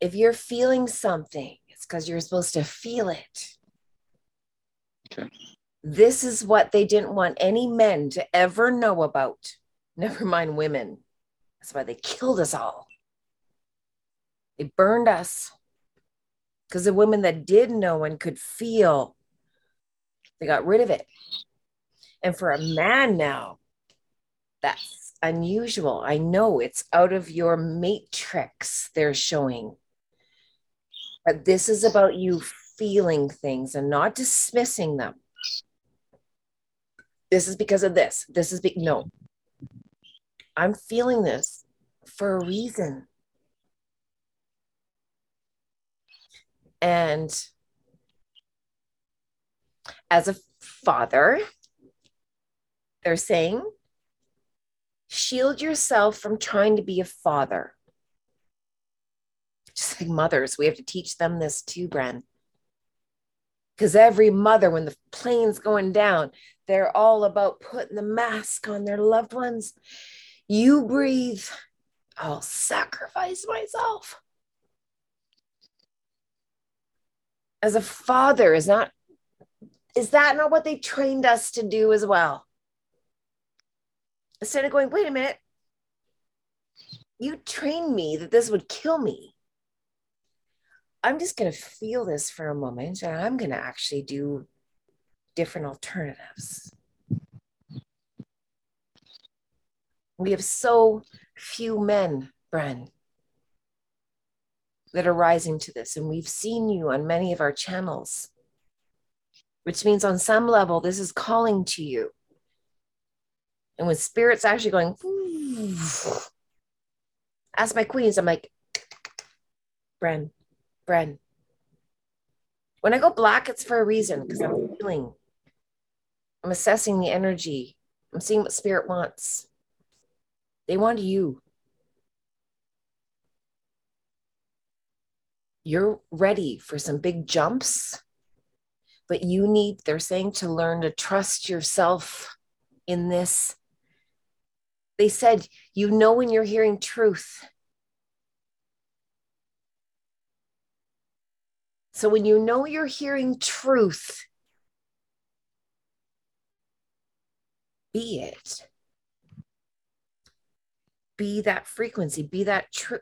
If you're feeling something, it's because you're supposed to feel it. Okay. This is what they didn't want any men to ever know about. (laughs) Never mind women. That's why they killed us all. They burned us because the women that did know and could feel, they got rid of it. And for a man now, that's unusual. I know it's out of your matrix they're showing. But this is about you feeling things and not dismissing them. This is because of this. This is be- no. I'm feeling this for a reason. And as a father, they're saying, shield yourself from trying to be a father. Just like mothers, we have to teach them this too, Bren. Because every mother, when the plane's going down, they're all about putting the mask on their loved ones. You breathe, I'll sacrifice myself. As a father, is not is that not what they trained us to do as well? Instead of going, wait a minute, you trained me that this would kill me. I'm just going to feel this for a moment and I'm going to actually do different alternatives. We have so few men, Bren, that are rising to this. And we've seen you on many of our channels, which means on some level, this is calling to you. And when spirit's actually going, ask my queens, I'm like, Bren, Bren. When I go black, it's for a reason because I'm feeling, I'm assessing the energy, I'm seeing what spirit wants. They want you. You're ready for some big jumps, but you need, they're saying, to learn to trust yourself in this. They said, you know, when you're hearing truth. So when you know you're hearing truth, be it. Be that frequency, be that truth,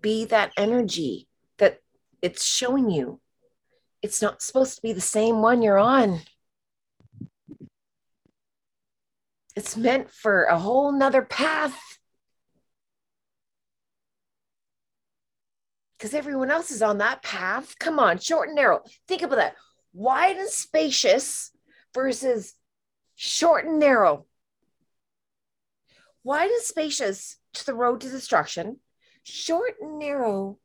be that energy that it's showing you. It's not supposed to be the same one you're on. It's meant for a whole nother path. Because everyone else is on that path. Come on, short and narrow. Think about that. Wide and spacious versus short and narrow. Wide and spacious to the road to destruction, short and narrow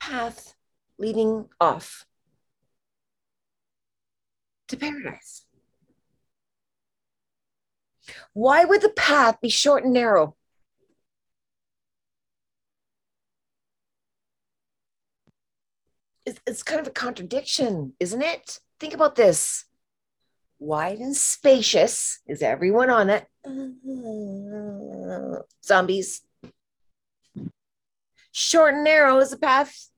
path leading off to paradise. Why would the path be short and narrow? It's, it's kind of a contradiction, isn't it? Think about this. Wide and spacious is everyone on it. (laughs) Zombies. Short and narrow is the path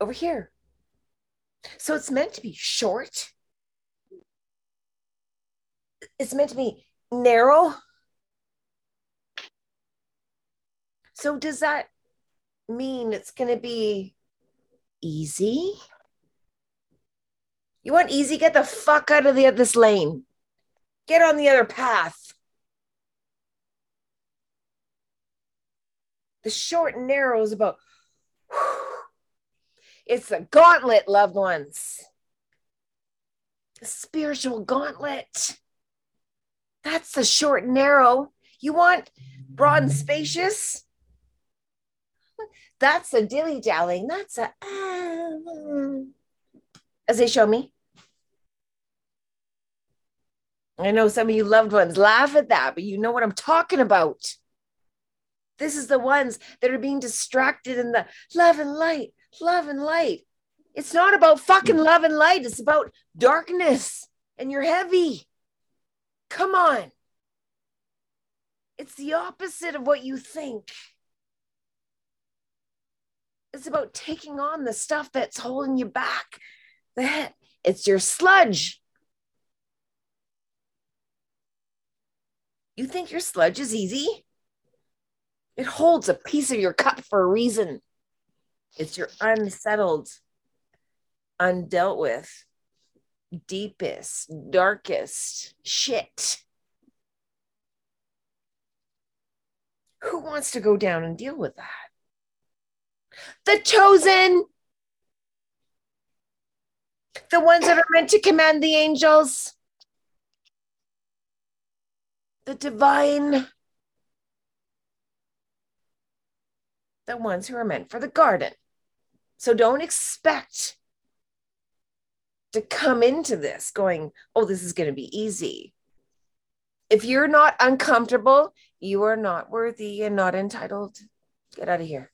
over here. So it's meant to be short. It's meant to be narrow. So does that mean it's going to be easy? You want easy? Get the fuck out of the this lane. Get on the other path. The short and narrow is about (sighs) it's the gauntlet, loved ones. The spiritual gauntlet. That's the short and narrow. You want broad and spacious? That's a dilly dallying. That's a, uh, as they show me. I know some of you loved ones laugh at that, but you know what I'm talking about. This is the ones that are being distracted in the love and light, love and light. It's not about fucking love and light. It's about darkness and you're heavy. Come on. It's the opposite of what you think. It's about taking on the stuff that's holding you back. That it's your sludge. You think your sludge is easy? It holds a piece of your cup for a reason. It's your unsettled, undealt with, deepest, darkest shit. Who wants to go down and deal with that? The chosen, the ones that are meant to command the angels, the divine, the ones who are meant for the garden. So don't expect to come into this going, oh, this is going to be easy. If you're not uncomfortable, you are not worthy and not entitled. Get out of here.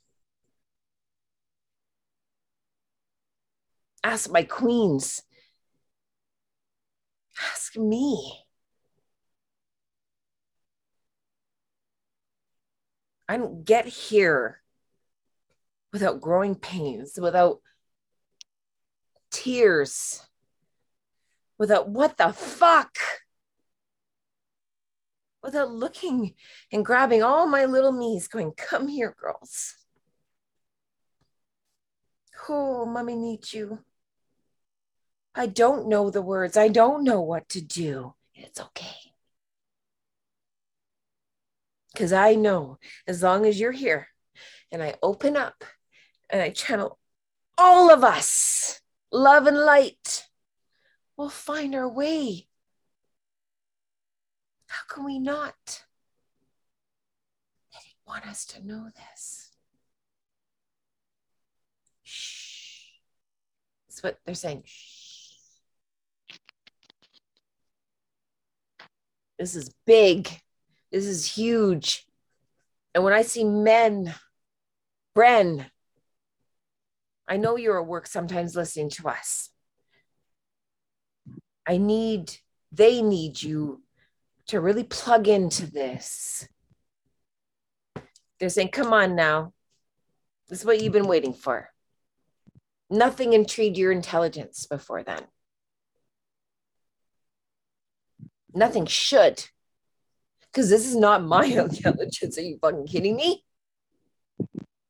Ask my queens. Ask me. I don't get here without growing pains, without tears, without what the fuck, without looking and grabbing all my little knees, going, Come here, girls. Oh, mommy needs you. I don't know the words. I don't know what to do. It's okay. Because I know as long as you're here and I open up and I channel all of us, love and light, we'll find our way. How can we not? They didn't want us to know this. Shh. That's what they're saying. Shh. This is big. This is huge. And when I see men, Bren, I know you're at work sometimes listening to us. I need, they need you to really plug into this. They're saying, come on now. This is what you've been waiting for. Nothing intrigued your intelligence before then. Nothing should. Because this is not my (laughs) intelligence. Are you fucking kidding me?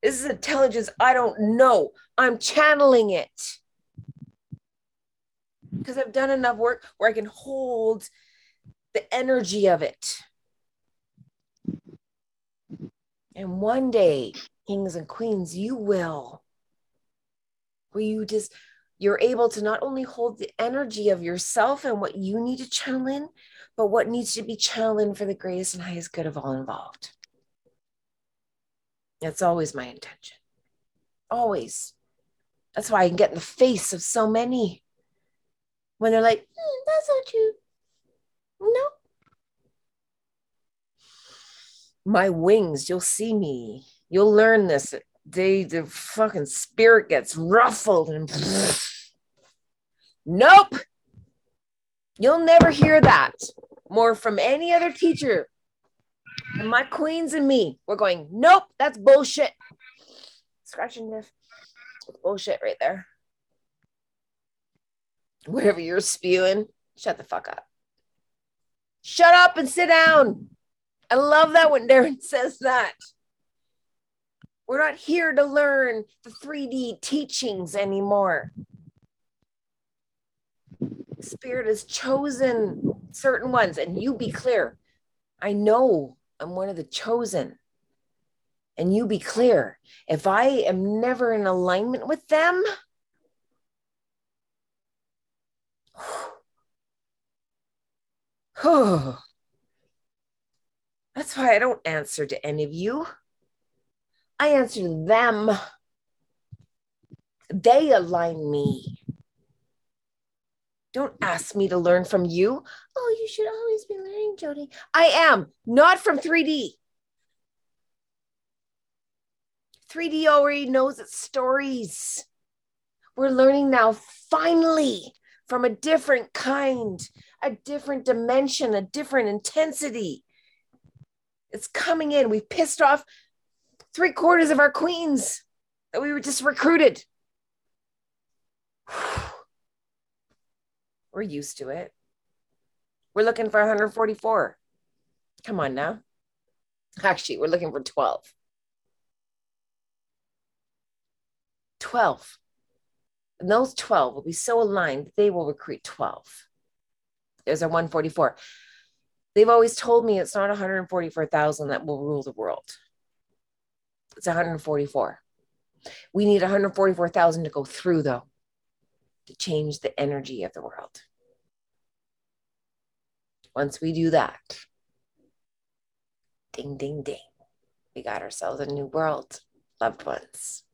This is intelligence I don't know. I'm channeling it. Because I've done enough work where I can hold the energy of it. And one day, kings and queens, you will. Where you just, you're able to not only hold the energy of yourself and what you need to channel in, but what needs to be channeled in for the greatest and highest good of all involved. That's always my intention. Always. That's why I can get in the face of so many when they're like, mm, that's not you. No. My wings, you'll see me. You'll learn this. They, the fucking spirit gets ruffled and (laughs) nope. You'll never hear that more from any other teacher. And my queens and me, we're going, nope, that's bullshit. Scratching this bullshit right there. Whatever you're spewing, shut the fuck up. Shut up and sit down. I love that when Darren (laughs) says that. We're not here to learn the 3D teachings anymore. Spirit has chosen certain ones, and you be clear. I know I'm one of the chosen. And you be clear. If I am never in alignment with them, oh, (sighs) that's why I don't answer to any of you. I answer to them. They align me. Don't ask me to learn from you. Oh, you should always be learning, Jody. I am not from 3D. 3D already knows its stories. We're learning now, finally, from a different kind, a different dimension, a different intensity. It's coming in. We've pissed off three quarters of our queens that we were just recruited. (sighs) We're used to it. We're looking for 144. Come on now. Actually, we're looking for 12. 12. And those 12 will be so aligned, they will recruit 12. There's our 144. They've always told me it's not 144,000 that will rule the world. It's 144. We need 144,000 to go through, though, to change the energy of the world. Once we do that, ding, ding, ding, we got ourselves a new world, loved ones.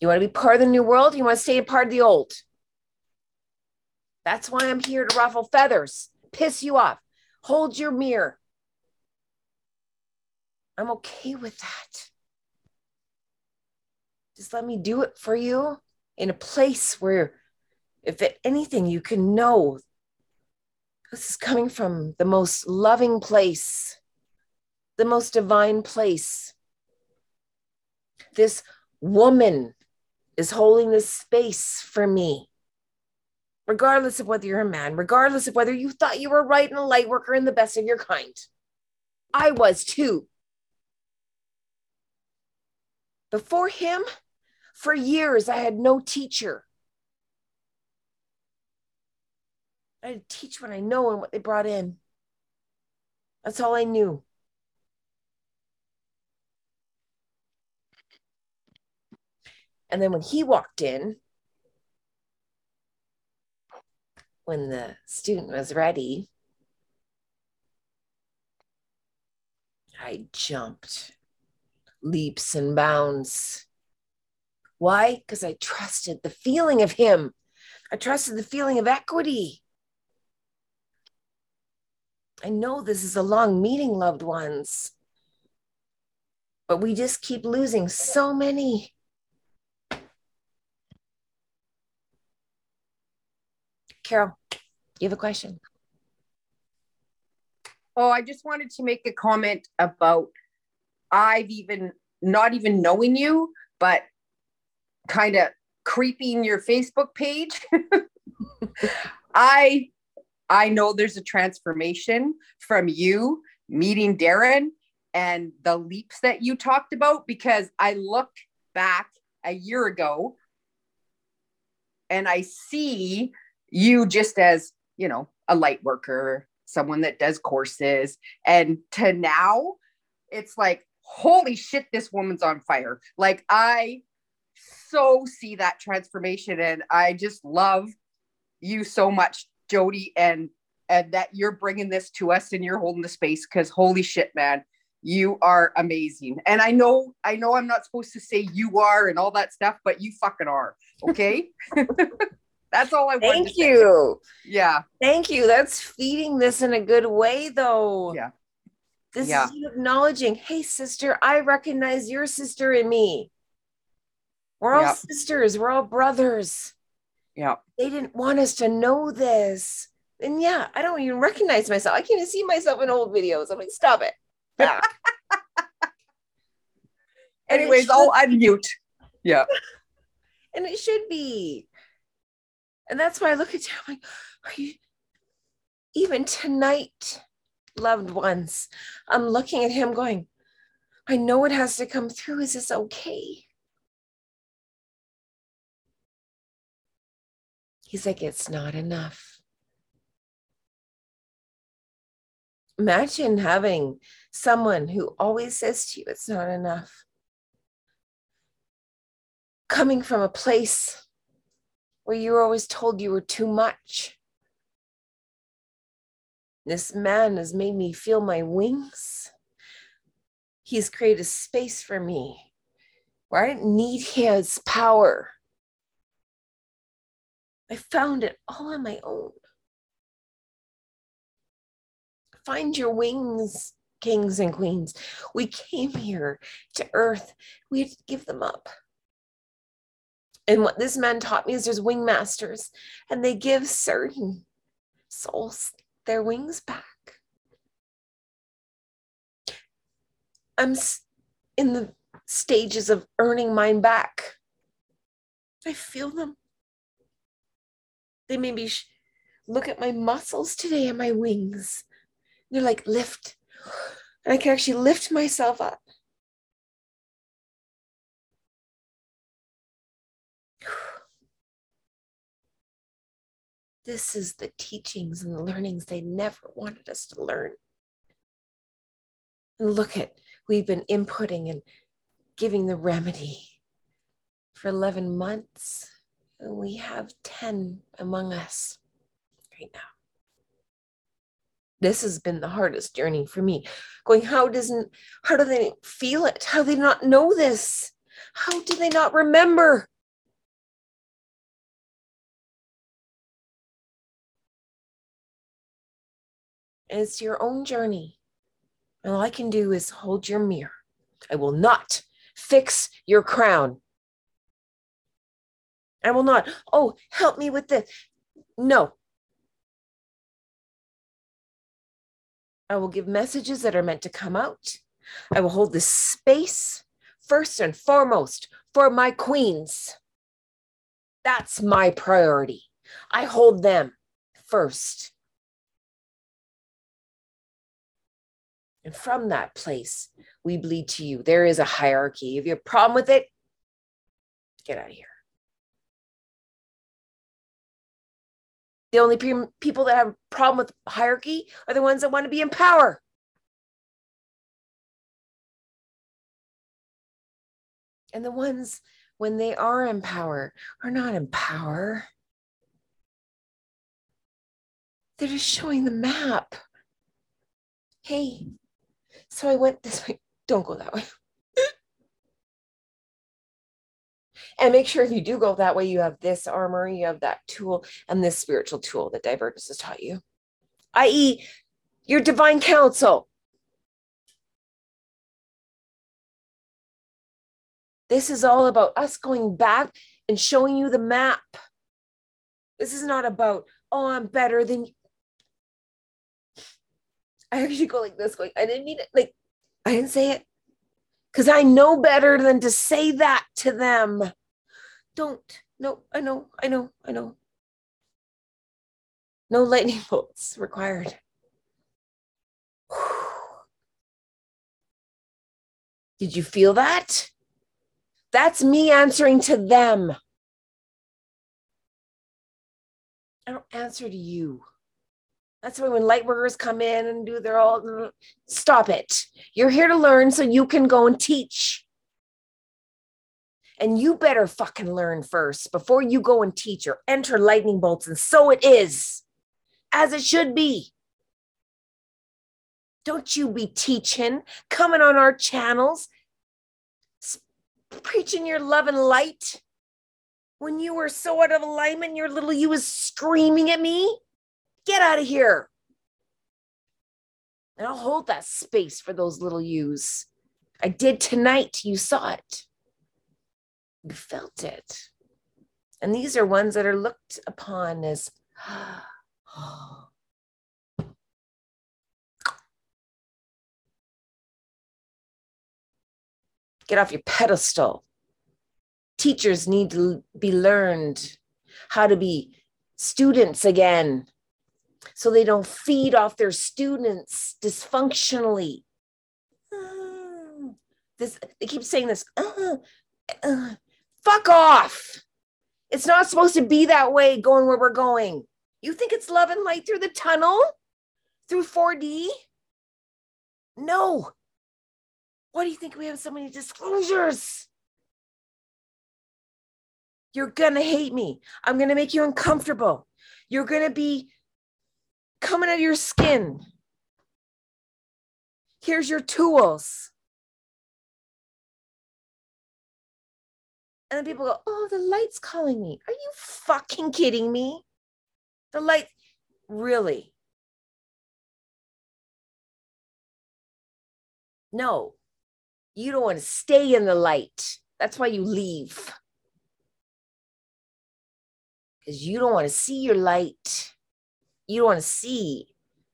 You want to be part of the new world? You want to stay a part of the old? That's why I'm here to ruffle feathers, piss you off, hold your mirror. I'm okay with that. Just let me do it for you in a place where, if anything, you can know this is coming from the most loving place, the most divine place. This woman is holding this space for me. Regardless of whether you're a man, regardless of whether you thought you were right and a light worker and the best of your kind. I was too. Before him, for years, I had no teacher. I had to teach what I know and what they brought in. That's all I knew. And then when he walked in, when the student was ready, I jumped leaps and bounds. Why? Because I trusted the feeling of him. I trusted the feeling of equity. I know this is a long meeting, loved ones, but we just keep losing so many. Carol, you have a question? Oh, I just wanted to make a comment about I've even not even knowing you, but kind of creeping your Facebook page. (laughs) I I know there's a transformation from you meeting Darren and the leaps that you talked about because I look back a year ago and I see you just as, you know, a light worker, someone that does courses. And to now, it's like, holy shit, this woman's on fire. Like, I so see that transformation and I just love you so much, Jody, and and that you're bringing this to us and you're holding the space because holy shit, man, you are amazing. And I know, I know, I'm not supposed to say you are and all that stuff, but you fucking are. Okay. (laughs) That's all I want. Thank you. Say. Yeah. Thank you. That's feeding this in a good way, though. Yeah. This yeah. is acknowledging, hey, sister, I recognize your sister in me. We're all yep. sisters. We're all brothers. Yeah. They didn't want us to know this. And yeah, I don't even recognize myself. I can't even see myself in old videos. I'm like, stop it. (laughs) Yeah. Anyways, I'll unmute. Yeah. (laughs) and it should be. And that's why I look at you. I'm like, are you even tonight, loved ones? I'm looking at him going, I know it has to come through. Is this okay? He's like, it's not enough. Imagine having someone who always says to you, it's not enough. Coming from a place where you were always told you were too much. This man has made me feel my wings. He's created a space for me where I didn't need his power. I found it all on my own. Find your wings, kings and queens. We came here to earth. We had to give them up. And what this man taught me is there's wing masters, and they give certain souls their wings back. I'm in the stages of earning mine back. I feel them. They made me sh- look at my muscles today and my wings. They're like, lift. And I can actually lift myself up. This is the teachings and the learnings they never wanted us to learn. And look at, we've been inputting and giving the remedy for 11 months. And we have 10 among us right now. This has been the hardest journey for me. Going, how doesn't, how do they feel it? How do they not know this? How do they not remember? It's your own journey. And all I can do is hold your mirror. I will not fix your crown. I will not, oh, help me with this. No. I will give messages that are meant to come out. I will hold this space first and foremost for my queens. That's my priority. I hold them first. And from that place, we bleed to you. There is a hierarchy. If you have a problem with it, get out of here. The only pe- people that have a problem with hierarchy are the ones that want to be in power. And the ones, when they are in power, are not in power. They're just showing the map. Hey, so I went this way. Don't go that way. (laughs) and make sure if you do go that way, you have this armor, you have that tool, and this spiritual tool that Divertus has taught you, i.e., your divine counsel. This is all about us going back and showing you the map. This is not about, oh, I'm better than you. I actually go like this, going, I didn't mean it. Like, I didn't say it because I know better than to say that to them. Don't. No, I know, I know, I know. No lightning (laughs) bolts required. (sighs) Did you feel that? That's me answering to them. I don't answer to you. That's why when light workers come in and do their all stop it. You're here to learn so you can go and teach. And you better fucking learn first before you go and teach or enter lightning bolts. And so it is, as it should be. Don't you be teaching, coming on our channels, preaching your love and light. When you were so out of alignment, your little you was screaming at me. Get out of here. And I'll hold that space for those little yous. I did tonight. You saw it. You felt it. And these are ones that are looked upon as (gasps) get off your pedestal. Teachers need to be learned how to be students again so they don't feed off their students dysfunctionally. this they keep saying this. Uh, uh, fuck off. It's not supposed to be that way going where we're going. You think it's love and light through the tunnel? Through 4D? No. Why do you think we have so many disclosures? You're gonna hate me. I'm gonna make you uncomfortable. You're gonna be coming out of your skin. Here's your tools. And then people go, Oh, the light's calling me. Are you fucking kidding me? The light, really? No, you don't want to stay in the light. That's why you leave. Because you don't want to see your light you don't want to see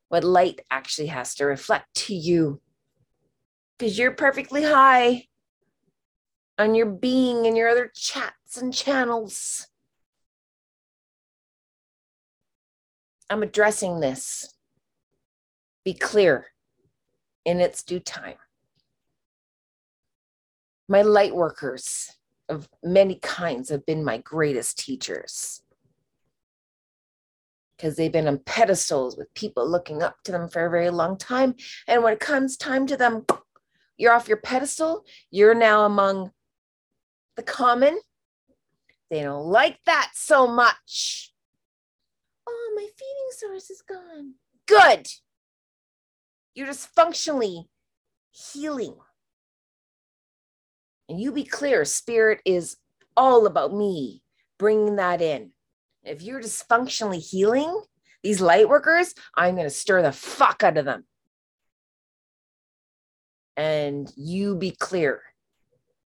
what light actually has to reflect to you because you're perfectly high on your being and your other chats and channels. I'm addressing this. Be clear in its due time. My light workers of many kinds have been my greatest teachers because they've been on pedestals with people looking up to them for a very long time. And when it comes time to them, (clears throat) you're off your pedestal. You're now among the common. They don't like that so much. Oh, my feeding source is gone. Good. You're just functionally healing. And you be clear, spirit is all about me bringing that in. If you're dysfunctionally healing these light workers, I'm going to stir the fuck out of them. And you be clear.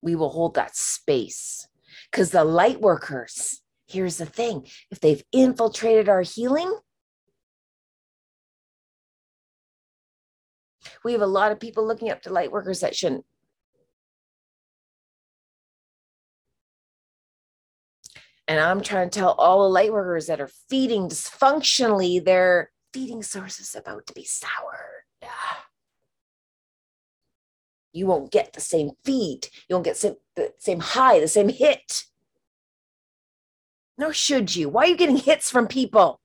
We will hold that space because the light workers, here's the thing if they've infiltrated our healing, we have a lot of people looking up to light workers that shouldn't. And I'm trying to tell all the light workers that are feeding dysfunctionally, their feeding source is about to be soured. You won't get the same feed. You won't get the same high, the same hit. Nor should you. Why are you getting hits from people?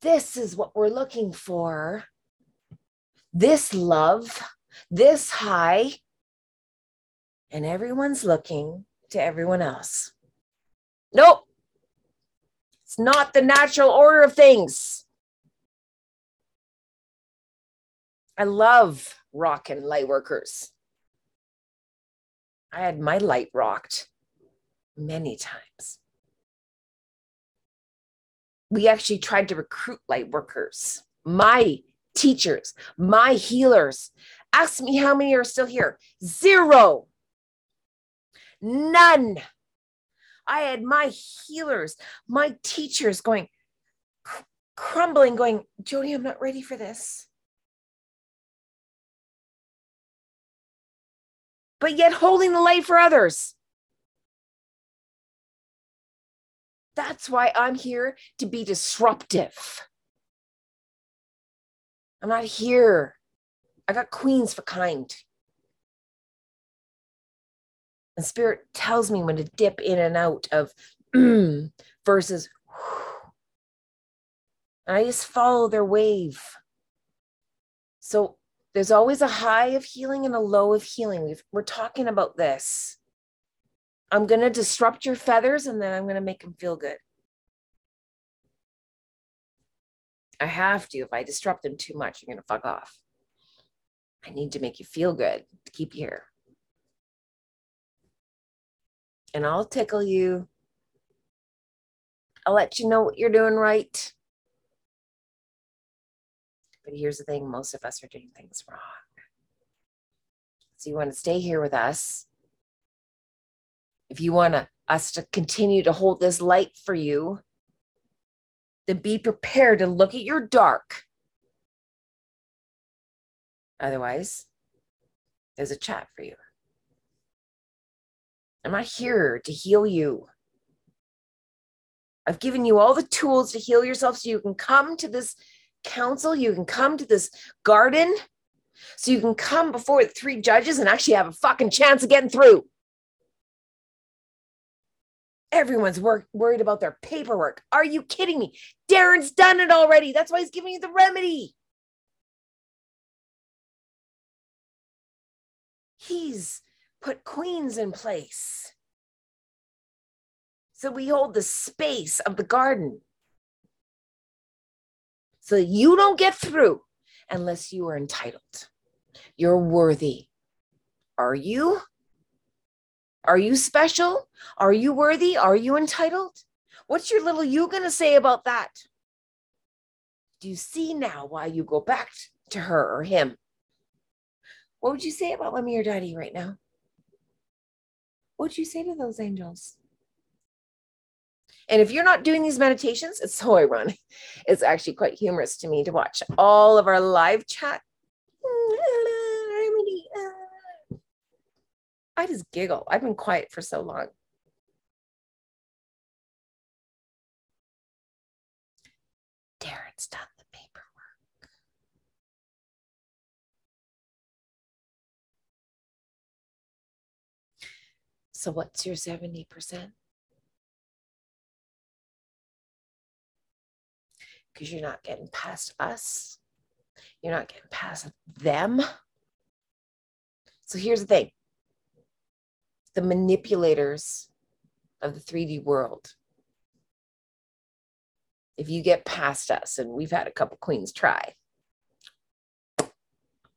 This is what we're looking for. This love, this high, and everyone's looking to everyone else. Nope. It's not the natural order of things. I love rocking light workers. I had my light rocked many times. We actually tried to recruit light workers, my teachers, my healers. Ask me how many are still here. Zero. None. I had my healers, my teachers going cr- crumbling, going, Jody, I'm not ready for this. But yet holding the light for others. That's why I'm here to be disruptive. I'm not here. I got queens for kind. And spirit tells me when to dip in and out of (clears throat) versus I just follow their wave. So there's always a high of healing and a low of healing. We've, we're talking about this. I'm going to disrupt your feathers and then I'm going to make them feel good. I have to. If I disrupt them too much, you're going to fuck off. I need to make you feel good to keep you here and I'll tickle you. I'll let you know what you're doing right. But here's the thing most of us are doing things wrong. So you want to stay here with us. If you want us to continue to hold this light for you, then be prepared to look at your dark. Otherwise, there's a chat for you. I'm not here to heal you. I've given you all the tools to heal yourself so you can come to this council, you can come to this garden, so you can come before the three judges and actually have a fucking chance of getting through. Everyone's wor- worried about their paperwork. Are you kidding me? Darren's done it already. That's why he's giving you the remedy. He's put queens in place. So we hold the space of the garden. So you don't get through unless you are entitled. You're worthy. Are you? Are you special? Are you worthy? Are you entitled? What's your little you going to say about that? Do you see now why you go back to her or him? What would you say about mommy or daddy right now? What'd you say to those angels? And if you're not doing these meditations, it's so ironic. It's actually quite humorous to me to watch all of our live chat. I just giggle. I've been quiet for so long. Darren's done So what's your 70%? because you're not getting past us. You're not getting past them. So here's the thing the manipulators of the 3D world. If you get past us, and we've had a couple queens try,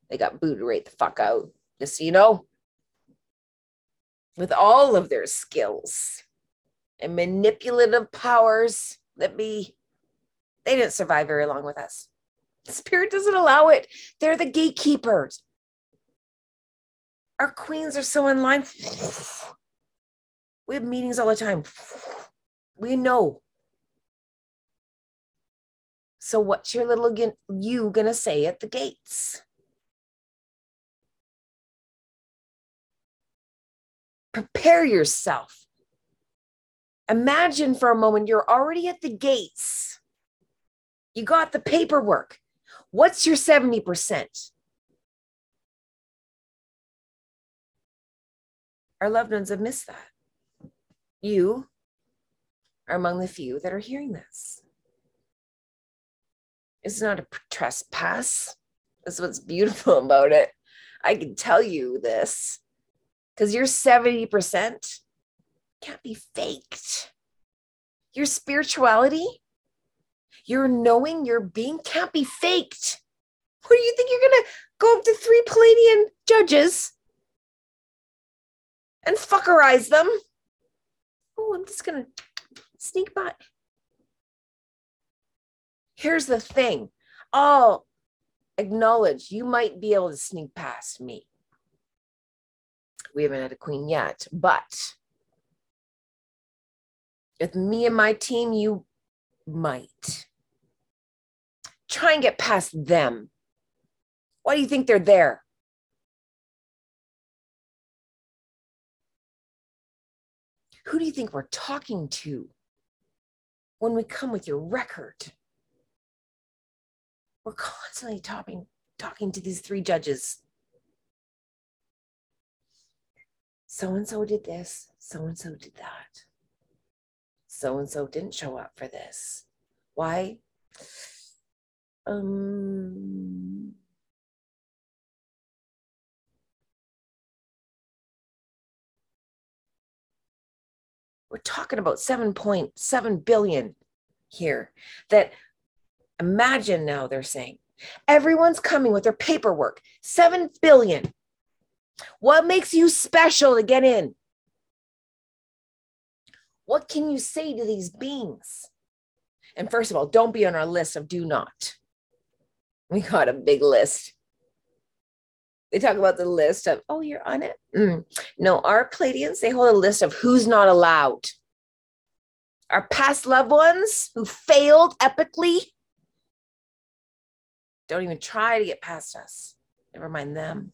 they got booted right the fuck out, just so you know. With all of their skills and manipulative powers that be, they didn't survive very long with us. Spirit doesn't allow it. They're the gatekeepers. Our queens are so in line. We have meetings all the time. We know. So what's your little you gonna say at the gates? Prepare yourself. Imagine for a moment you're already at the gates. You got the paperwork. What's your 70%? Our loved ones have missed that. You are among the few that are hearing this. It's not a trespass. That's what's beautiful (laughs) about it. I can tell you this because your 70% can't be faked. Your spirituality, your knowing, your being can't be faked. What do you think you're going to go up to three Pleiadian judges and fuckerize them? Oh, I'm just going to sneak by. Here's the thing I'll acknowledge you might be able to sneak past me. We haven't had a queen yet, but with me and my team, you might. Try and get past them. Why do you think they're there? Who do you think we're talking to when we come with your record? We're constantly talking, talking to these three judges. So and so did this, so and so did that. So and so didn't show up for this. Why? Um, we're talking about 7.7 billion here that imagine now they're saying everyone's coming with their paperwork 7 billion what makes you special to get in what can you say to these beings and first of all don't be on our list of do not we got a big list they talk about the list of, oh, you're on it. Mm. No, our Pleiadians, they hold a list of who's not allowed. Our past loved ones who failed epically don't even try to get past us. Never mind them.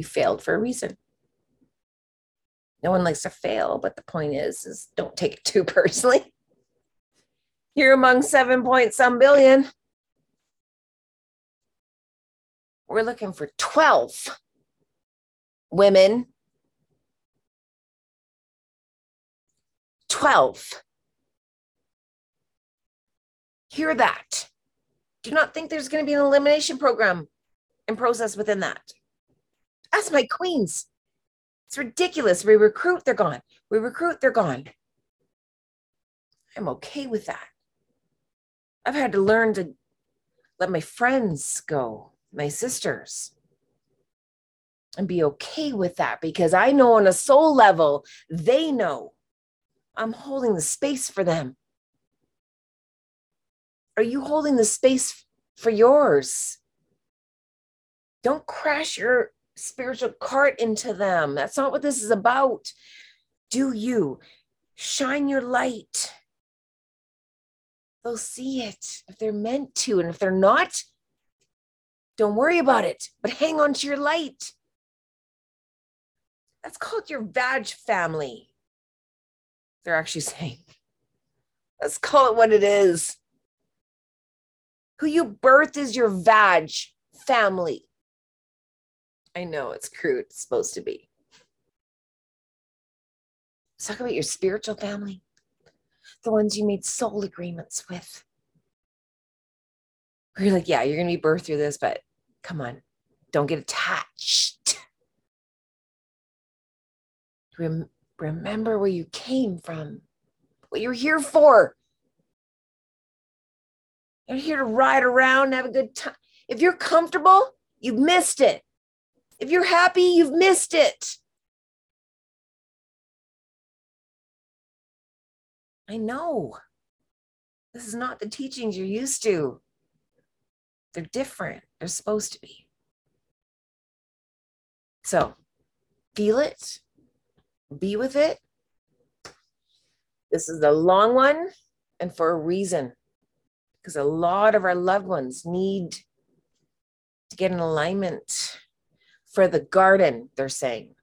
You failed for a reason. No one likes to fail, but the point is, is don't take it too (laughs) personally. You're among seven point some billion. we're looking for 12 women. 12. Hear that. Do not think there's going to be an elimination program and process within that. Ask my queens. It's ridiculous. We recruit, they're gone. We recruit, they're gone. I'm okay with that. I've had to learn to let my friends go my sisters and be okay with that because I know on a soul level, they know I'm holding the space for them. Are you holding the space for yours? Don't crash your spiritual cart into them. That's not what this is about. Do you shine your light? They'll see it if they're meant to. And if they're not, don't worry about it, but hang on to your light. That's called your vag family. They're actually (laughs) saying, let's call it what it is. Who you birth is your vag family. I know it's crude, it's supposed to be. Let's talk about your spiritual family. the ones you made soul agreements with. Where you're like, yeah, you're going to be birthed through this, but come on, don't get attached. Rem- remember where you came from, what you're here for. You're here to ride around and have a good time. If you're comfortable, you've missed it. If you're happy, you've missed it. I know. This is not the teachings you're used to. They're different. They're supposed to be. So feel it, be with it. This is a long one and for a reason, because a lot of our loved ones need to get in alignment for the garden, they're saying.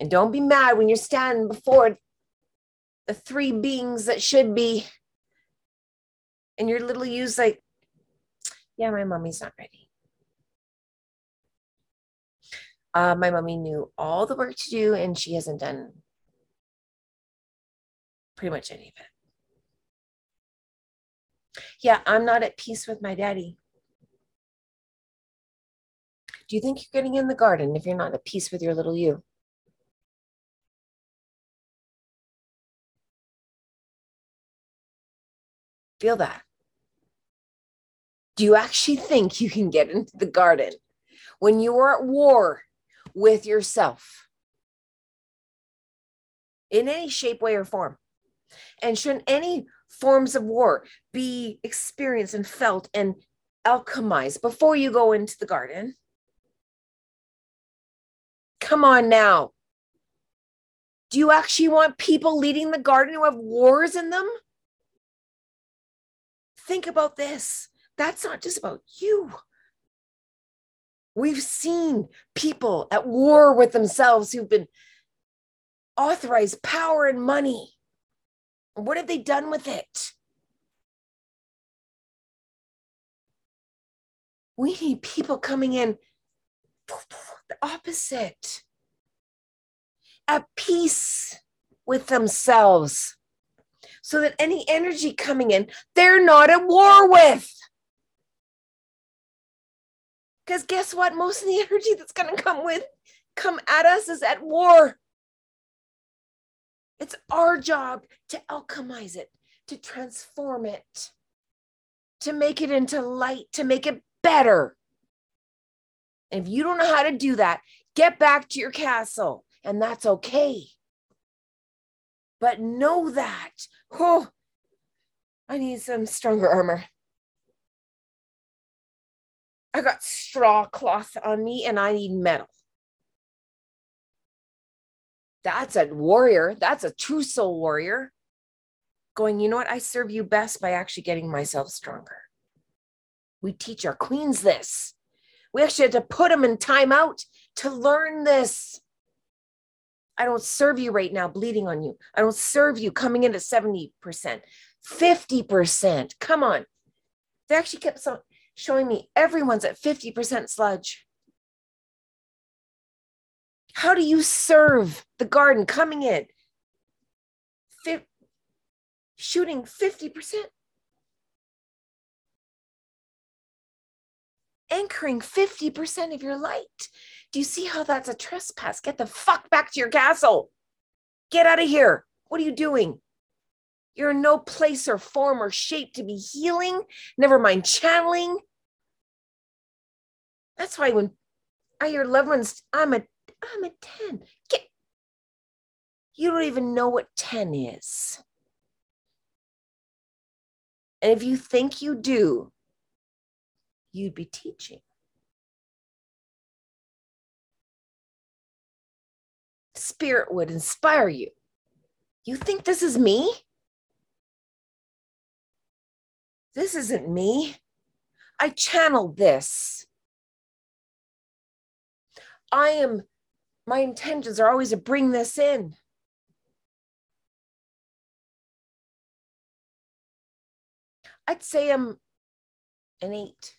And don't be mad when you're standing before the three beings that should be. And your little you's like, yeah, my mommy's not ready. Uh, my mommy knew all the work to do, and she hasn't done pretty much any of it. Yeah, I'm not at peace with my daddy. Do you think you're getting in the garden if you're not at peace with your little you? Feel that. Do you actually think you can get into the garden when you are at war with yourself in any shape, way, or form? And shouldn't any forms of war be experienced and felt and alchemized before you go into the garden? Come on now. Do you actually want people leading the garden who have wars in them? Think about this. That's not just about you. We've seen people at war with themselves who've been authorized power and money. What have they done with it? We need people coming in the opposite, at peace with themselves so that any energy coming in, they're not at war with. Because guess what? Most of the (laughs) energy that's going to come with, come at us is at war. It's our job to alchemize it, to transform it, to make it into light, to make it better. And if you don't know how to do that, get back to your castle, and that's okay. But know that, oh, I need some stronger armor. I got straw cloth on me and I need metal. That's a warrior. That's a true soul warrior. Going, you know what? I serve you best by actually getting myself stronger. We teach our queens this. We actually had to put them in timeout to learn this. I don't serve you right now bleeding on you. I don't serve you coming in at 70%, 50%. Come on. They actually kept showing me everyone's at 50% sludge. How do you serve the garden coming in? Shooting 50%. Anchoring 50% of your light. Do you see how that's a trespass? Get the fuck back to your castle. Get out of here. What are you doing? You're in no place or form or shape to be healing, never mind channeling. That's why when I hear loved ones, I'm a I'm a 10. Get you don't even know what 10 is. And if you think you do, you'd be teaching. spirit would inspire you. You think this is me? This isn't me. I channeled this. I am, my intentions are always to bring this in. I'd say I'm an eight.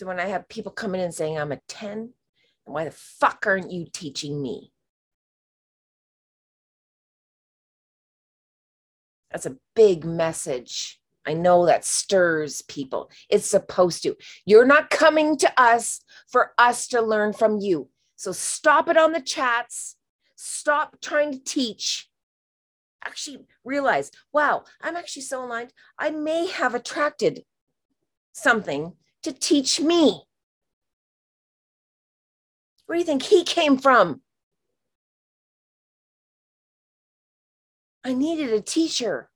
So when I have people coming in saying I'm a 10, and Why the fuck aren't you teaching me? That's a big message. I know that stirs people. It's supposed to. You're not coming to us for us to learn from you. So stop it on the chats. Stop trying to teach. Actually, realize wow, I'm actually so aligned. I may have attracted something to teach me. Where do you think he came from? I needed a teacher.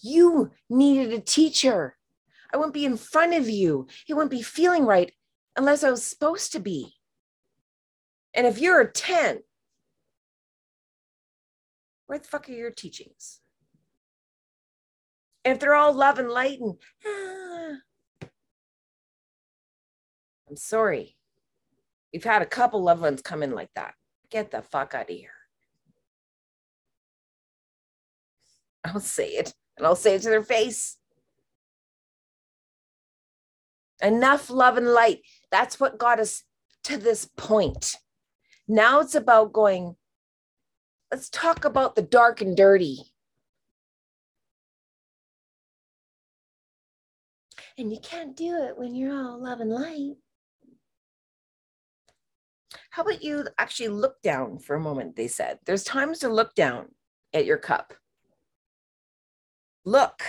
You needed a teacher. I wouldn't be in front of you. It wouldn't be feeling right unless I was supposed to be. And if you're a 10, where the fuck are your teachings? If they're all love and light and, (sighs) I'm sorry. We've had a couple loved ones come in like that. Get the fuck out of here. I'll say it and I'll say it to their face. Enough love and light. That's what got us to this point. Now it's about going, let's talk about the dark and dirty. And you can't do it when you're all love and light. How about you actually look down for a moment? They said there's times to look down at your cup. Look.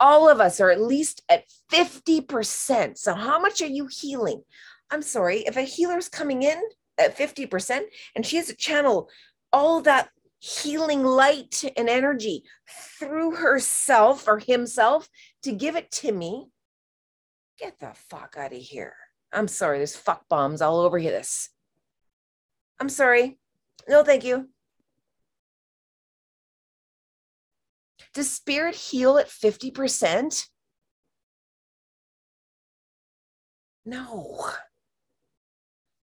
All of us are at least at 50%. So, how much are you healing? I'm sorry, if a healer's coming in at 50% and she has to channel all that healing light and energy through herself or himself to give it to me, get the fuck out of here. I'm sorry, there's fuck bombs all over here. this. I'm sorry. No, thank you. Does spirit heal at 50%? No.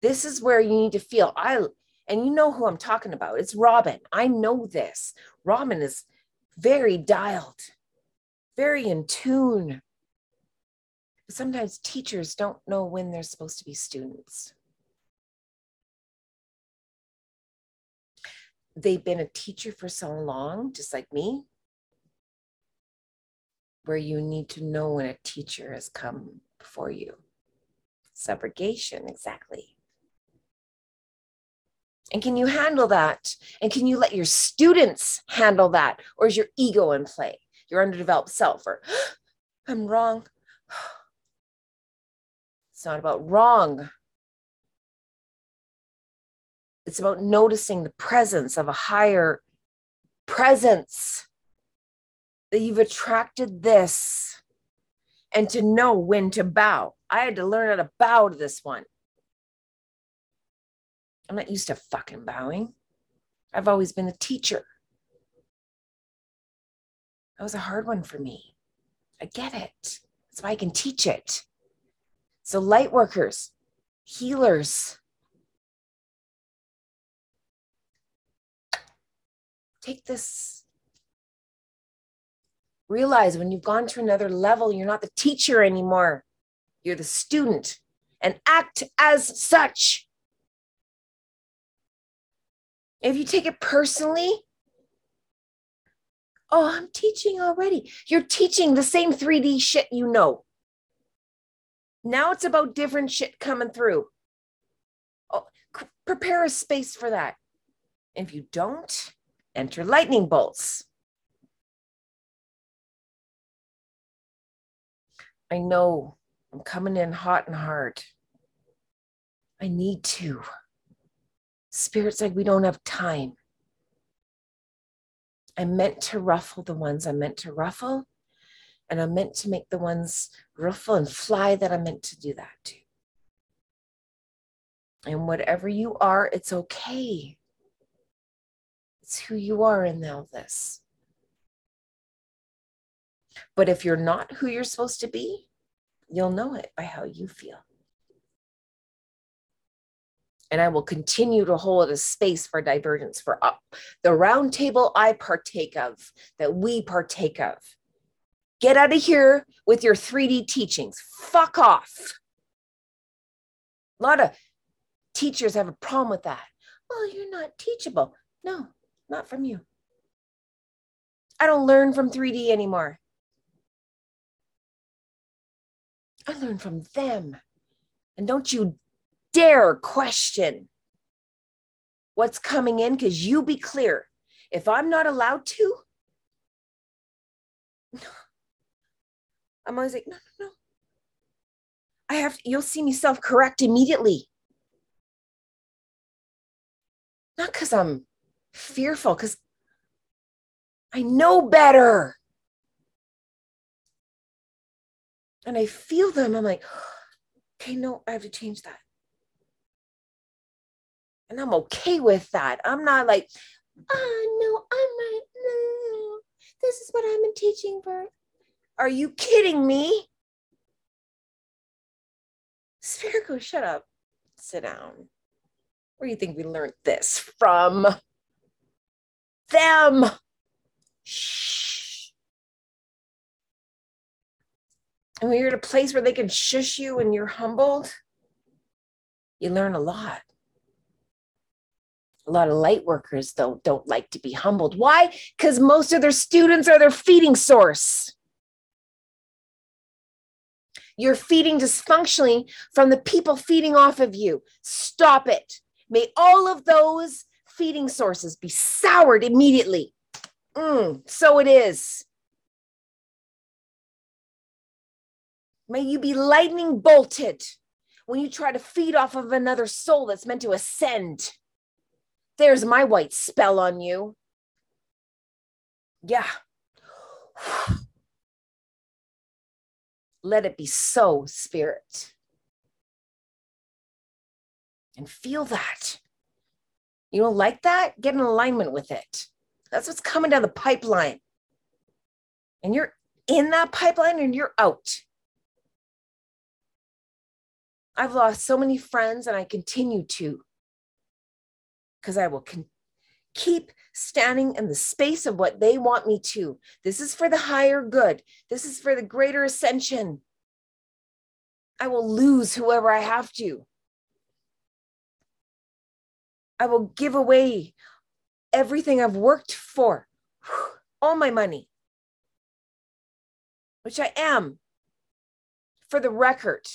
This is where you need to feel. I and you know who I'm talking about. It's Robin. I know this. Robin is very dialed, very in tune. But sometimes teachers don't know when they're supposed to be students. They've been a teacher for so long, just like me, where you need to know when a teacher has come before you. Subrogation, exactly. And can you handle that? And can you let your students handle that? Or is your ego in play? Your underdeveloped self, or (gasps) I'm wrong. (sighs) It's not about wrong. It's about noticing the presence of a higher presence that you've attracted this and to know when to bow. I had to learn how to bow to this one. I'm not used to fucking bowing. I've always been a teacher. That was a hard one for me. I get it. That's why I can teach it. So, light workers, healers, take this. Realize when you've gone to another level, you're not the teacher anymore, you're the student, and act as such. If you take it personally, oh, I'm teaching already. You're teaching the same 3D shit you know. Now it's about different shit coming through. Oh, c- prepare a space for that. If you don't, enter lightning bolts. I know I'm coming in hot and hard. I need to. Spirit's like, we don't have time. I'm meant to ruffle the ones I'm meant to ruffle, and I'm meant to make the ones ruffle and fly that I'm meant to do that to. And whatever you are, it's okay. It's who you are in all this. But if you're not who you're supposed to be, you'll know it by how you feel. And I will continue to hold a space for divergence for up the round table I partake of, that we partake of. Get out of here with your 3D teachings. Fuck off. A lot of teachers have a problem with that. Well, you're not teachable. No, not from you. I don't learn from 3D anymore. I learn from them. And don't you dare question what's coming in because you be clear. If I'm not allowed to, I'm always like, no, no, no. I have, you'll see me self correct immediately. Not because I'm fearful, because I know better. And I feel them. I'm like, okay, no, I have to change that. And I'm okay with that. I'm not like, oh, no, I'm right. No, this is what I've been teaching for. Are you kidding me? Spherical, shut up. Sit down. Where do you think we learned this from? Them. Shh. And when you're at a place where they can shush you and you're humbled, you learn a lot. A lot of light workers though don't like to be humbled. Why? Because most of their students are their feeding source. You're feeding dysfunctionally from the people feeding off of you. Stop it. May all of those feeding sources be soured immediately. Mm, so it is. May you be lightning bolted when you try to feed off of another soul that's meant to ascend. There's my white spell on you. Yeah. Let it be so, Spirit. And feel that. You don't like that? Get in alignment with it. That's what's coming down the pipeline. And you're in that pipeline and you're out. I've lost so many friends and I continue to because I will con- keep standing in the space of what they want me to. This is for the higher good, this is for the greater ascension. I will lose whoever I have to. I will give away everything I've worked for, (sighs) all my money, which I am for the record.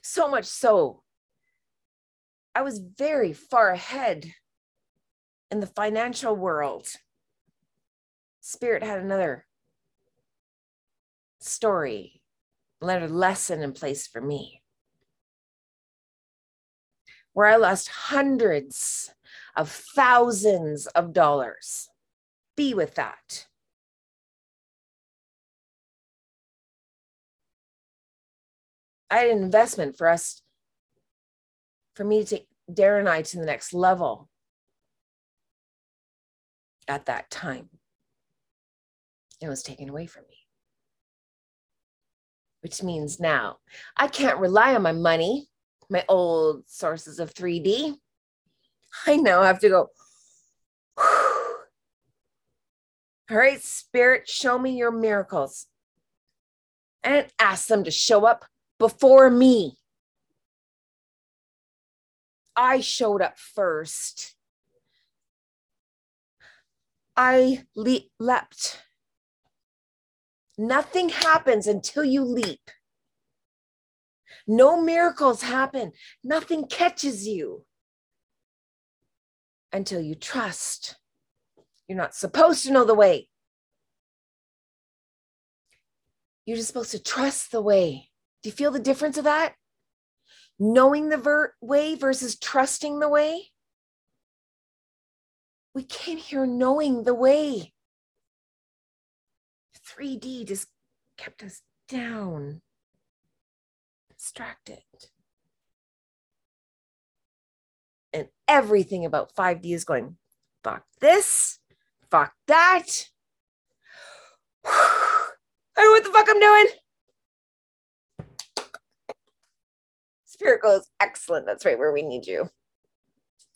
So much so, I was very far ahead in the financial world. Spirit had another story, another lesson in place for me where I lost hundreds of thousands of dollars. Be with that. I had an investment for us, for me to take Darren and I to the next level at that time. It was taken away from me. Which means now I can't rely on my money my old sources of 3D. I now have to go, (sighs) all right, Spirit, show me your miracles. And ask them to show up before me. I showed up first. I le- leapt. Nothing happens until you leap. No miracles happen. Nothing catches you until you trust. You're not supposed to know the way. You're just supposed to trust the way. Do you feel the difference of that? Knowing the ver- way versus trusting the way? We came here knowing the way. 3D just kept us down distracted. And everything about 5D is going, fuck this, fuck that. (sighs) I don't know what the fuck I'm doing. Spirit goes, excellent. That's right where we need you.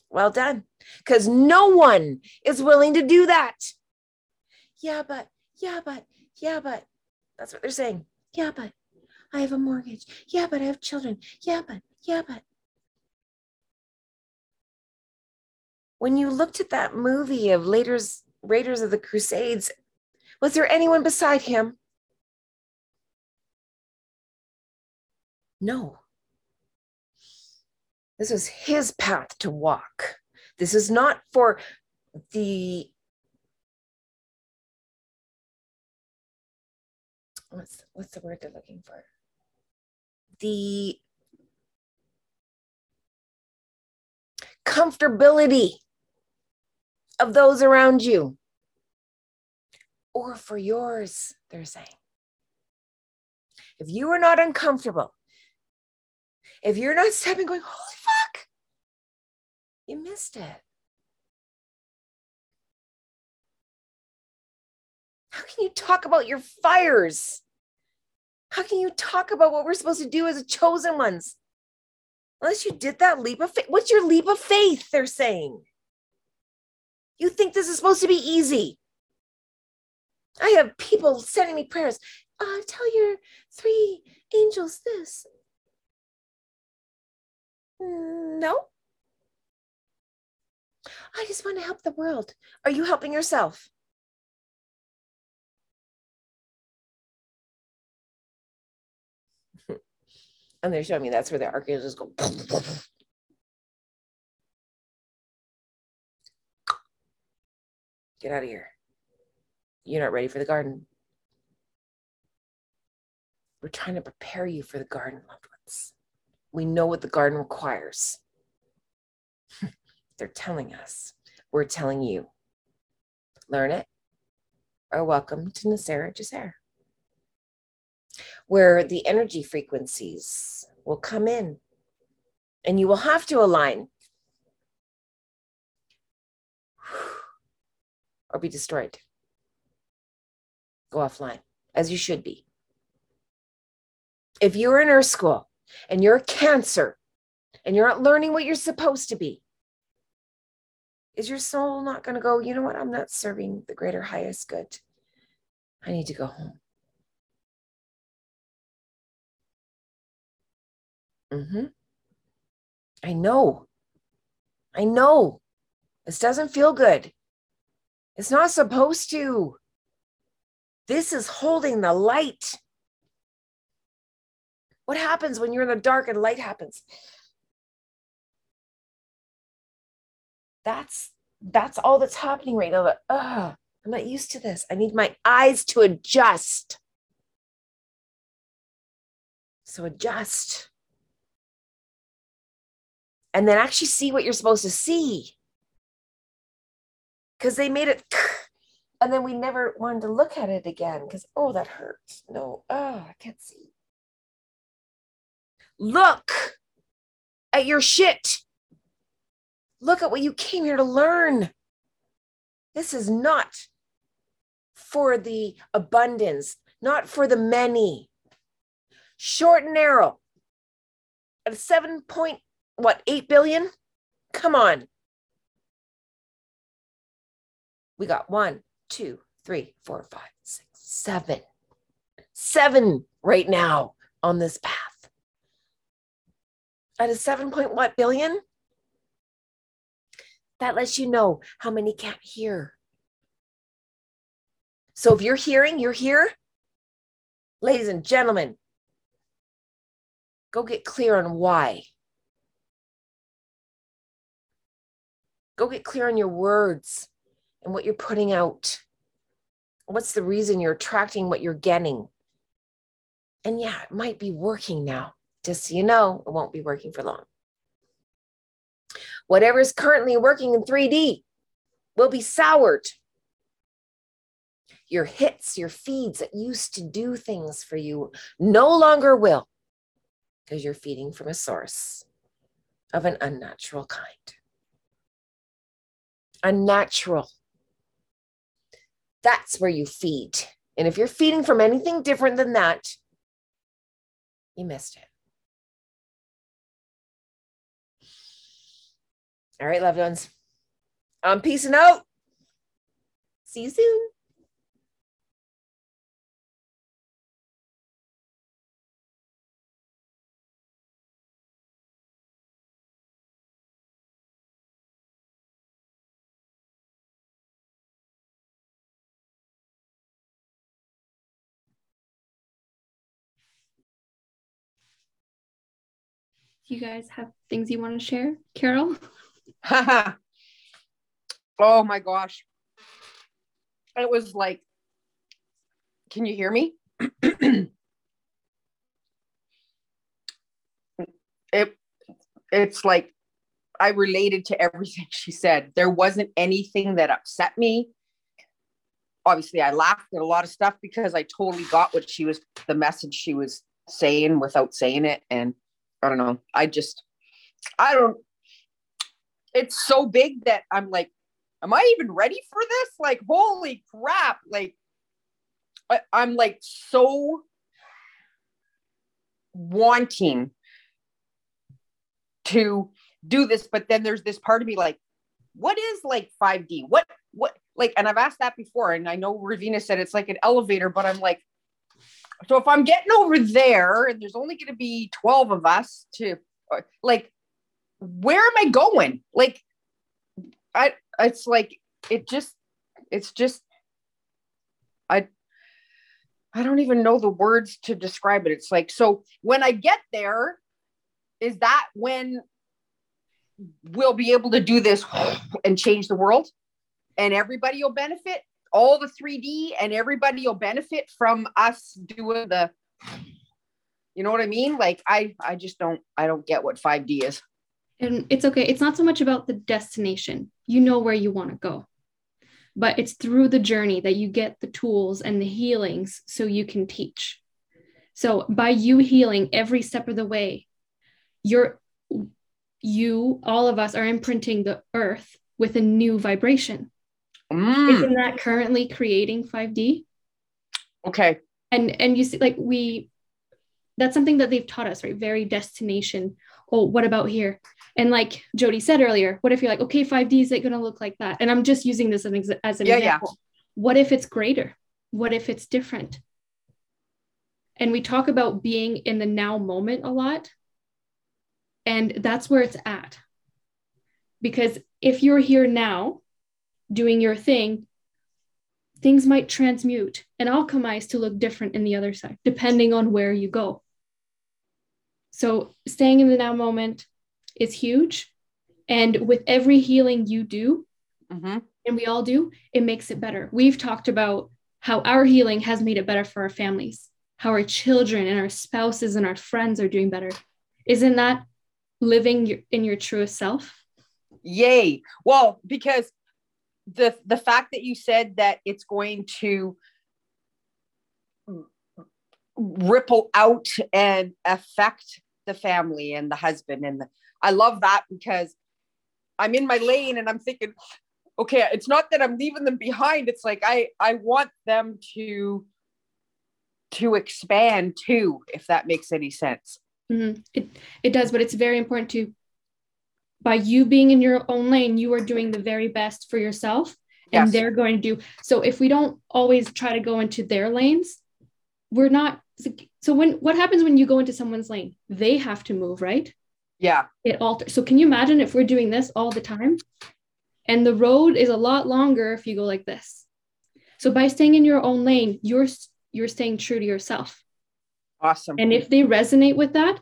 Well done. Because no one is willing to do that. yeah, but, yeah, but, yeah, but. That's what they're saying. Yeah, but I have a mortgage. Yeah, but I have children. Yeah, but, yeah, but. When you looked at that movie of Raiders, Raiders of the Crusades, was there anyone beside him? No. This is his path to walk. This is not for the what's what's the word they're looking for? The comfortability of those around you or for yours, they're saying. If you are not uncomfortable, if you're not stepping going, holy fuck, you missed it. How can you talk about your fires? How can you talk about what we're supposed to do as a chosen ones? Unless you did that leap of faith. What's your leap of faith? They're saying. You think this is supposed to be easy. I have people sending me prayers. Uh, tell your three angels this. Mm, no. I just want to help the world. Are you helping yourself? (laughs) and they're showing me that's where the archangels go. (laughs) Get out of here. You're not ready for the garden. We're trying to prepare you for the garden, loved ones. We know what the garden requires. (laughs) They're telling us. We're telling you. Learn it or welcome to Nasera Jaser, where the energy frequencies will come in and you will have to align (sighs) or be destroyed. Go offline, as you should be. If you're in Earth School and you're a Cancer and you're not learning what you're supposed to be, is your soul not going to go, you know what? I'm not serving the greater, highest good. I need to go home. Mm-hmm. I know. I know. This doesn't feel good. It's not supposed to. This is holding the light. What happens when you're in the dark and light happens? That's that's all that's happening right now. That, uh, I'm not used to this. I need my eyes to adjust. So adjust. And then actually see what you're supposed to see. Because they made it and then we never wanted to look at it again because oh that hurts no oh i can't see look at your shit. Look at what you came here to learn. This is not for the abundance not for the many. Short and narrow. At seven point what eight billion? Come on. We got one two, three, four, five, six, seven. Seven right now on this path. At a seven point what billion? That lets you know how many can't hear. So if you're hearing, you're here. Ladies and gentlemen, go get clear on why. Go get clear on your words and what you're putting out. What's the reason you're attracting what you're getting? And yeah, it might be working now. Just so you know, it won't be working for long. Whatever is currently working in 3D will be soured. Your hits, your feeds that used to do things for you no longer will because you're feeding from a source of an unnatural kind. Unnatural that's where you feed. And if you're feeding from anything different than that, you missed it. All right, loved ones. Um, I'm peacing out. See you soon. you guys have things you want to share, Carol? (laughs) oh my gosh. It was like, can you hear me? (clears throat) it it's like I related to everything (laughs) she said. There wasn't anything that upset me. Obviously, I laughed at a lot of stuff because I totally got what she was, the message she was saying without saying it. And I don't know. I just, I don't, it's so big that I'm like, am I even ready for this? Like, holy crap. Like, I, I'm like so wanting to do this but then there's this part of me like what is like 5d what what like and i've asked that before and i know ravina said it's like an elevator but i'm like so if i'm getting over there and there's only going to be 12 of us to uh, like where am i going? Like i it's like it just it's just i i don't even know the words to describe it. It's like so when i get there is that when we'll be able to do this (sighs) and change the world? And everybody will benefit? All the 3d and everybody will benefit from us doing the you know what i mean? Like i i just don't i don't get what 5d is and it's okay it's not so much about the destination you know where you want to go but it's through the journey that you get the tools and the healings so you can teach so by you healing every step of the way you're you, all of us, are imprinting the earth with a new vibration. Mm. Isn't that currently creating 5D? Okay. And and you see, like we that's something that they've taught us, right? Very destination. Oh, what about here? And like Jody said earlier, what if you're like, okay, 5D is it going to look like that? And I'm just using this as an, as an yeah, example. Yeah. What if it's greater? What if it's different? And we talk about being in the now moment a lot. And that's where it's at. Because if you're here now doing your thing, things might transmute and alchemize to look different in the other side, depending on where you go. So staying in the now moment is huge. And with every healing you do, mm-hmm. and we all do, it makes it better. We've talked about how our healing has made it better for our families, how our children and our spouses and our friends are doing better. Isn't that living in your truest self? Yay. Well, because the the fact that you said that it's going to ripple out and affect the family and the husband and the, I love that because I'm in my lane and I'm thinking okay it's not that I'm leaving them behind it's like I I want them to to expand too if that makes any sense Mm-hmm. It it does, but it's very important to by you being in your own lane, you are doing the very best for yourself, and yes. they're going to do. So if we don't always try to go into their lanes, we're not. So when what happens when you go into someone's lane? They have to move, right? Yeah. It alters. So can you imagine if we're doing this all the time? And the road is a lot longer if you go like this. So by staying in your own lane, you're you're staying true to yourself. Awesome. And if they resonate with that,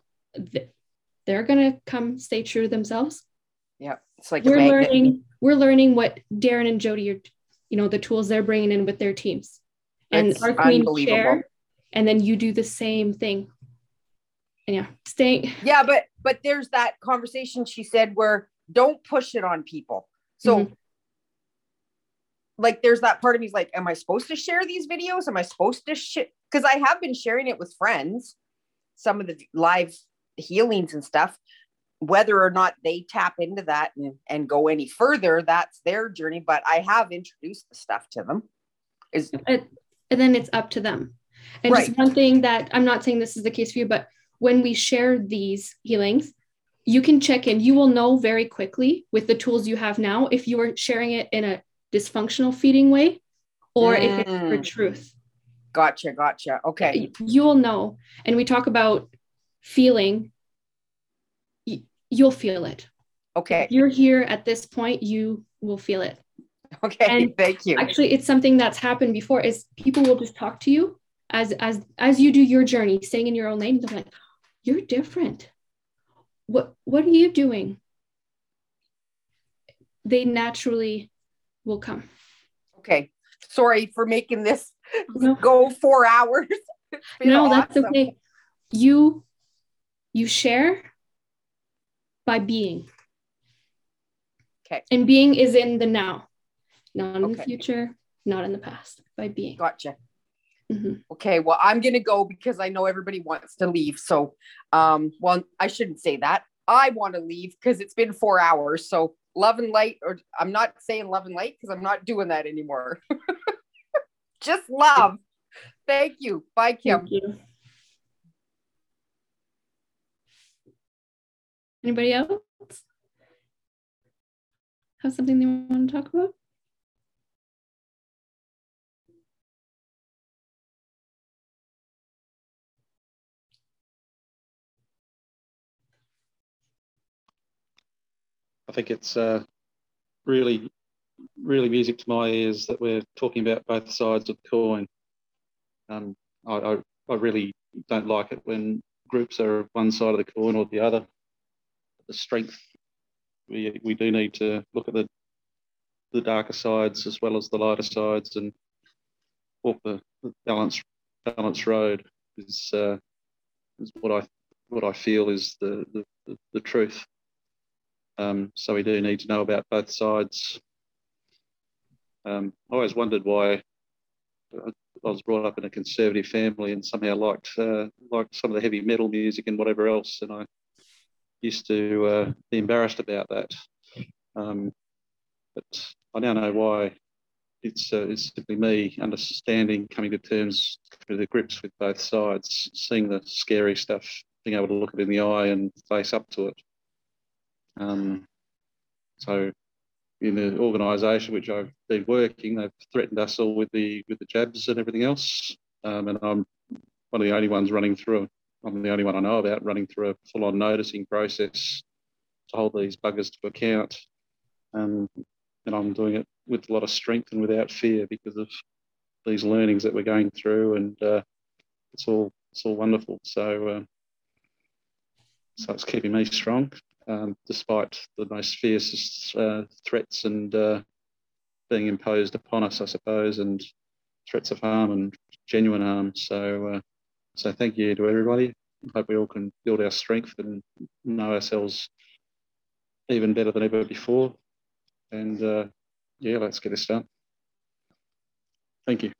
they're gonna come stay true to themselves. Yeah, it's like we're learning. We're learning what Darren and Jody are, you know, the tools they're bringing in with their teams, and it's our queen share, and then you do the same thing. And yeah, staying. Yeah, but but there's that conversation she said where don't push it on people. So. Mm-hmm like there's that part of me's like am i supposed to share these videos am i supposed to share because i have been sharing it with friends some of the live healings and stuff whether or not they tap into that and, and go any further that's their journey but i have introduced the stuff to them is and then it's up to them and right. just one thing that i'm not saying this is the case for you but when we share these healings you can check in you will know very quickly with the tools you have now if you are sharing it in a dysfunctional feeding way or mm. if it's for mm. truth. Gotcha, gotcha. Okay. You'll know. And we talk about feeling, you'll feel it. Okay. If you're here at this point, you will feel it. Okay, and (laughs) thank you. Actually, it's something that's happened before is people will just talk to you as as as you do your journey, staying in your own lane. They're like, you're different. what what are you doing they naturally will come Okay. Sorry for making this (laughs) No. go four hours. (laughs) No that's okay you you share by being Okay. and being is in the now not in the future not in the past by being Gotcha. Mhm. Okay, well, I'm gonna go because I know everybody wants to leave. So, um, well, I shouldn't say that. I want to leave because it's been four hours. So, love and light, or I'm not saying love and light because I'm not doing that anymore. (laughs) Just love. Thank you. Bye, Kim. Thank you. Anybody else have something they want to talk about? Think it's uh, really, really music to my ears that we're talking about both sides of the coin. Um, I, I, I really don't like it when groups are one side of the coin or the other. The strength, we, we do need to look at the, the darker sides as well as the lighter sides and walk the, the balance, balance road is, uh, is what I what I feel is the, the, the, the truth. Um, so we do need to know about both sides. Um, I always wondered why I was brought up in a conservative family and somehow liked uh, liked some of the heavy metal music and whatever else, and I used to uh, be embarrassed about that. Um, but I now know why. It's uh, it's simply me understanding, coming to terms, to the grips with both sides, seeing the scary stuff, being able to look it in the eye and face up to it. Um, so in the organisation which I've been working, they've threatened us all with the with the jabs and everything else. Um, and I'm one of the only ones running through. I'm the only one I know about running through a full-on noticing process to hold these buggers to account. Um, and I'm doing it with a lot of strength and without fear because of these learnings that we're going through, and uh, it's all it's all wonderful. So. Uh, so it's keeping me strong um, despite the most fiercest uh, threats and uh, being imposed upon us, I suppose, and threats of harm and genuine harm. So, uh, so thank you to everybody. Hope we all can build our strength and know ourselves even better than ever before. And uh, yeah, let's get this done. Thank you.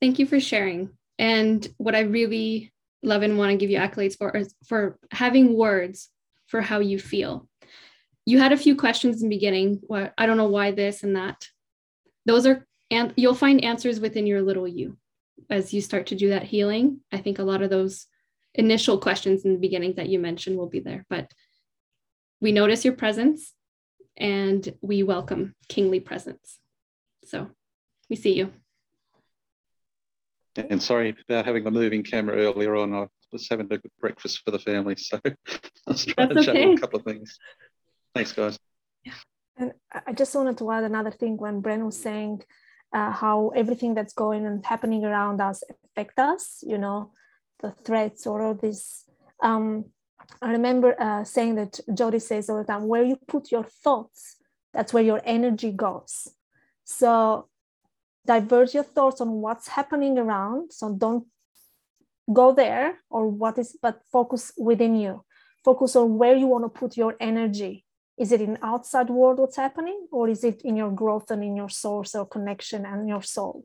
Thank you for sharing. And what I really love and want to give you accolades for for having words for how you feel. You had a few questions in the beginning. What I don't know why this and that. Those are and you'll find answers within your little you as you start to do that healing. I think a lot of those initial questions in the beginning that you mentioned will be there, but we notice your presence and we welcome kingly presence. So we see you. And sorry about having the moving camera earlier on. I was having a good breakfast for the family, so (laughs) I was trying That's to show a couple of things. Thanks, guys. Yeah. And I I just wanted to add another thing when Bren was saying uh, how everything that's going and happening around us affect us, you know, the threats or all this. Um, I remember uh, saying that Jody says all the time, where you put your thoughts, that's where your energy goes. So divert your thoughts on what's happening around. So don't go there or what is, but focus within you. Focus on where you want to put your energy is it in outside world what's happening or is it in your growth and in your source or connection and your soul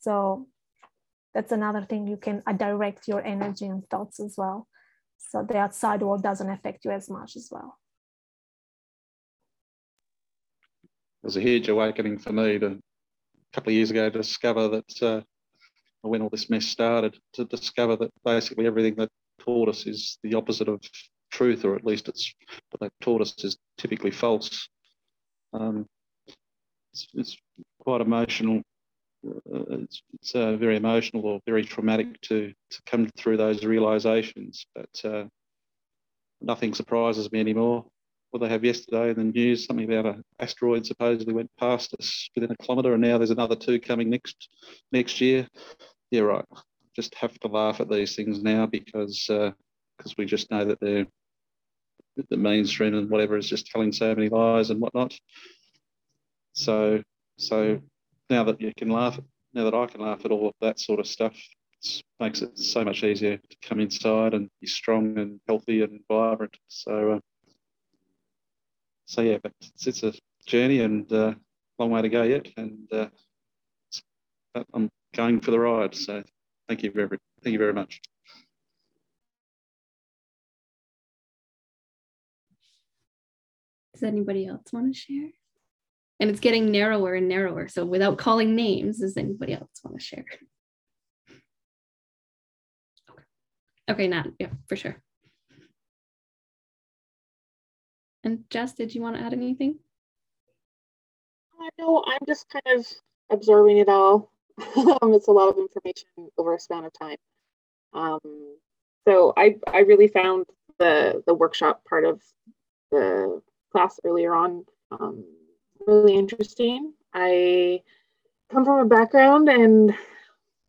so that's another thing you can uh, direct your energy and thoughts as well so the outside world doesn't affect you as much as well It was a huge awakening for me to couple of years ago to discover that uh, when all this mess started, to discover that basically everything that taught us is the opposite of truth, or at least it's what they've taught us is typically false. Um, it's, it's quite emotional. Uh, it's it's uh, very emotional or very traumatic to to come through those realizations, but uh, nothing surprises me anymore. What they have yesterday in the news, something about an asteroid supposedly went past us within a kilometre, and now there's another two coming next next year. Yeah, right. just have to laugh at these things now because uh because uh, we just know that they're the mainstream and whatever is just telling so many lies and whatnot. So so now that you can laugh, now that I can laugh at all of that sort of stuff, it makes it so much easier to come inside and be strong and healthy and vibrant. So uh, so yeah, but it's, it's a journey and uh, long way to go yet, and uh, I'm going for the ride. So thank you very, thank you very much. Does anybody else want to share? And it's getting narrower and narrower. So without calling names, does anybody else want to share? Okay, okay Nat, yeah, for sure. And Jess, did you want to add anything? Uh, no, I'm just kind of absorbing it all. (laughs) um, it's a lot of information over a span of time. Um, so I I really found the the workshop part of the class earlier on um, really interesting. I come from a background and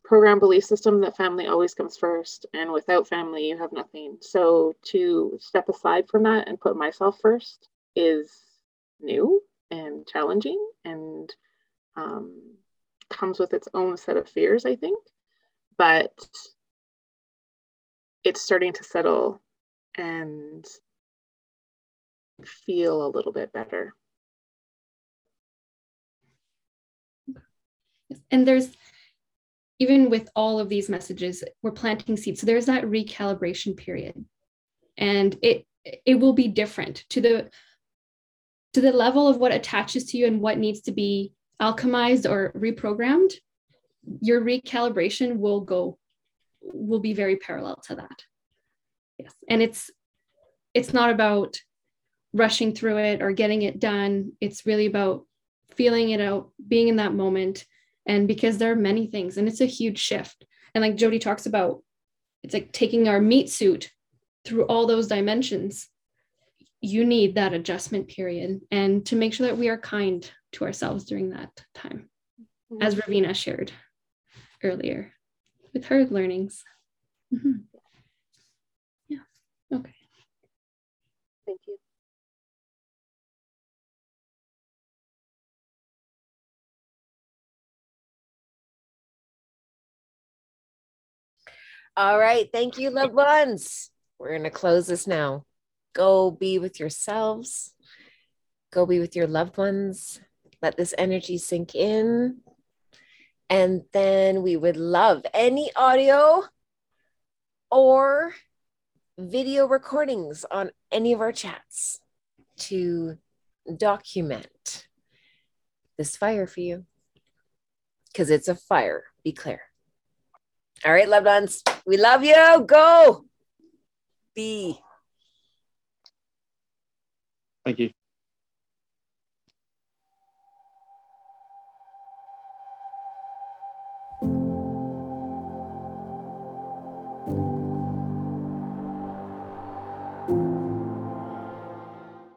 program belief system that family always comes first, and without family, you have nothing. So to step aside from that and put myself first is new and challenging and um, comes with its own set of fears, I think. But it's starting to settle and feel a little bit better. And there's even with all of these messages, we're planting seeds. So there's that recalibration period. And it it will be different to the to the level of what attaches to you and what needs to be alchemized or reprogrammed, your recalibration will go, will be very parallel to that. Yes. And it's it's not about rushing through it or getting it done. It's really about feeling it out, being in that moment. And because there are many things, and it's a huge shift. And like Jody talks about, it's like taking our meat suit through all those dimensions you need that adjustment period and to make sure that we are kind to ourselves during that time, mm-hmm. as Ravina shared earlier with her learnings. Mm-hmm. All right. Thank you, loved ones. We're going to close this now. Go be with yourselves. Go be with your loved ones. Let this energy sink in. And then we would love any audio or video recordings on any of our chats to document this fire for you because it's a fire. Be clear. All right, loved ones, we love you. Go be. Thank you.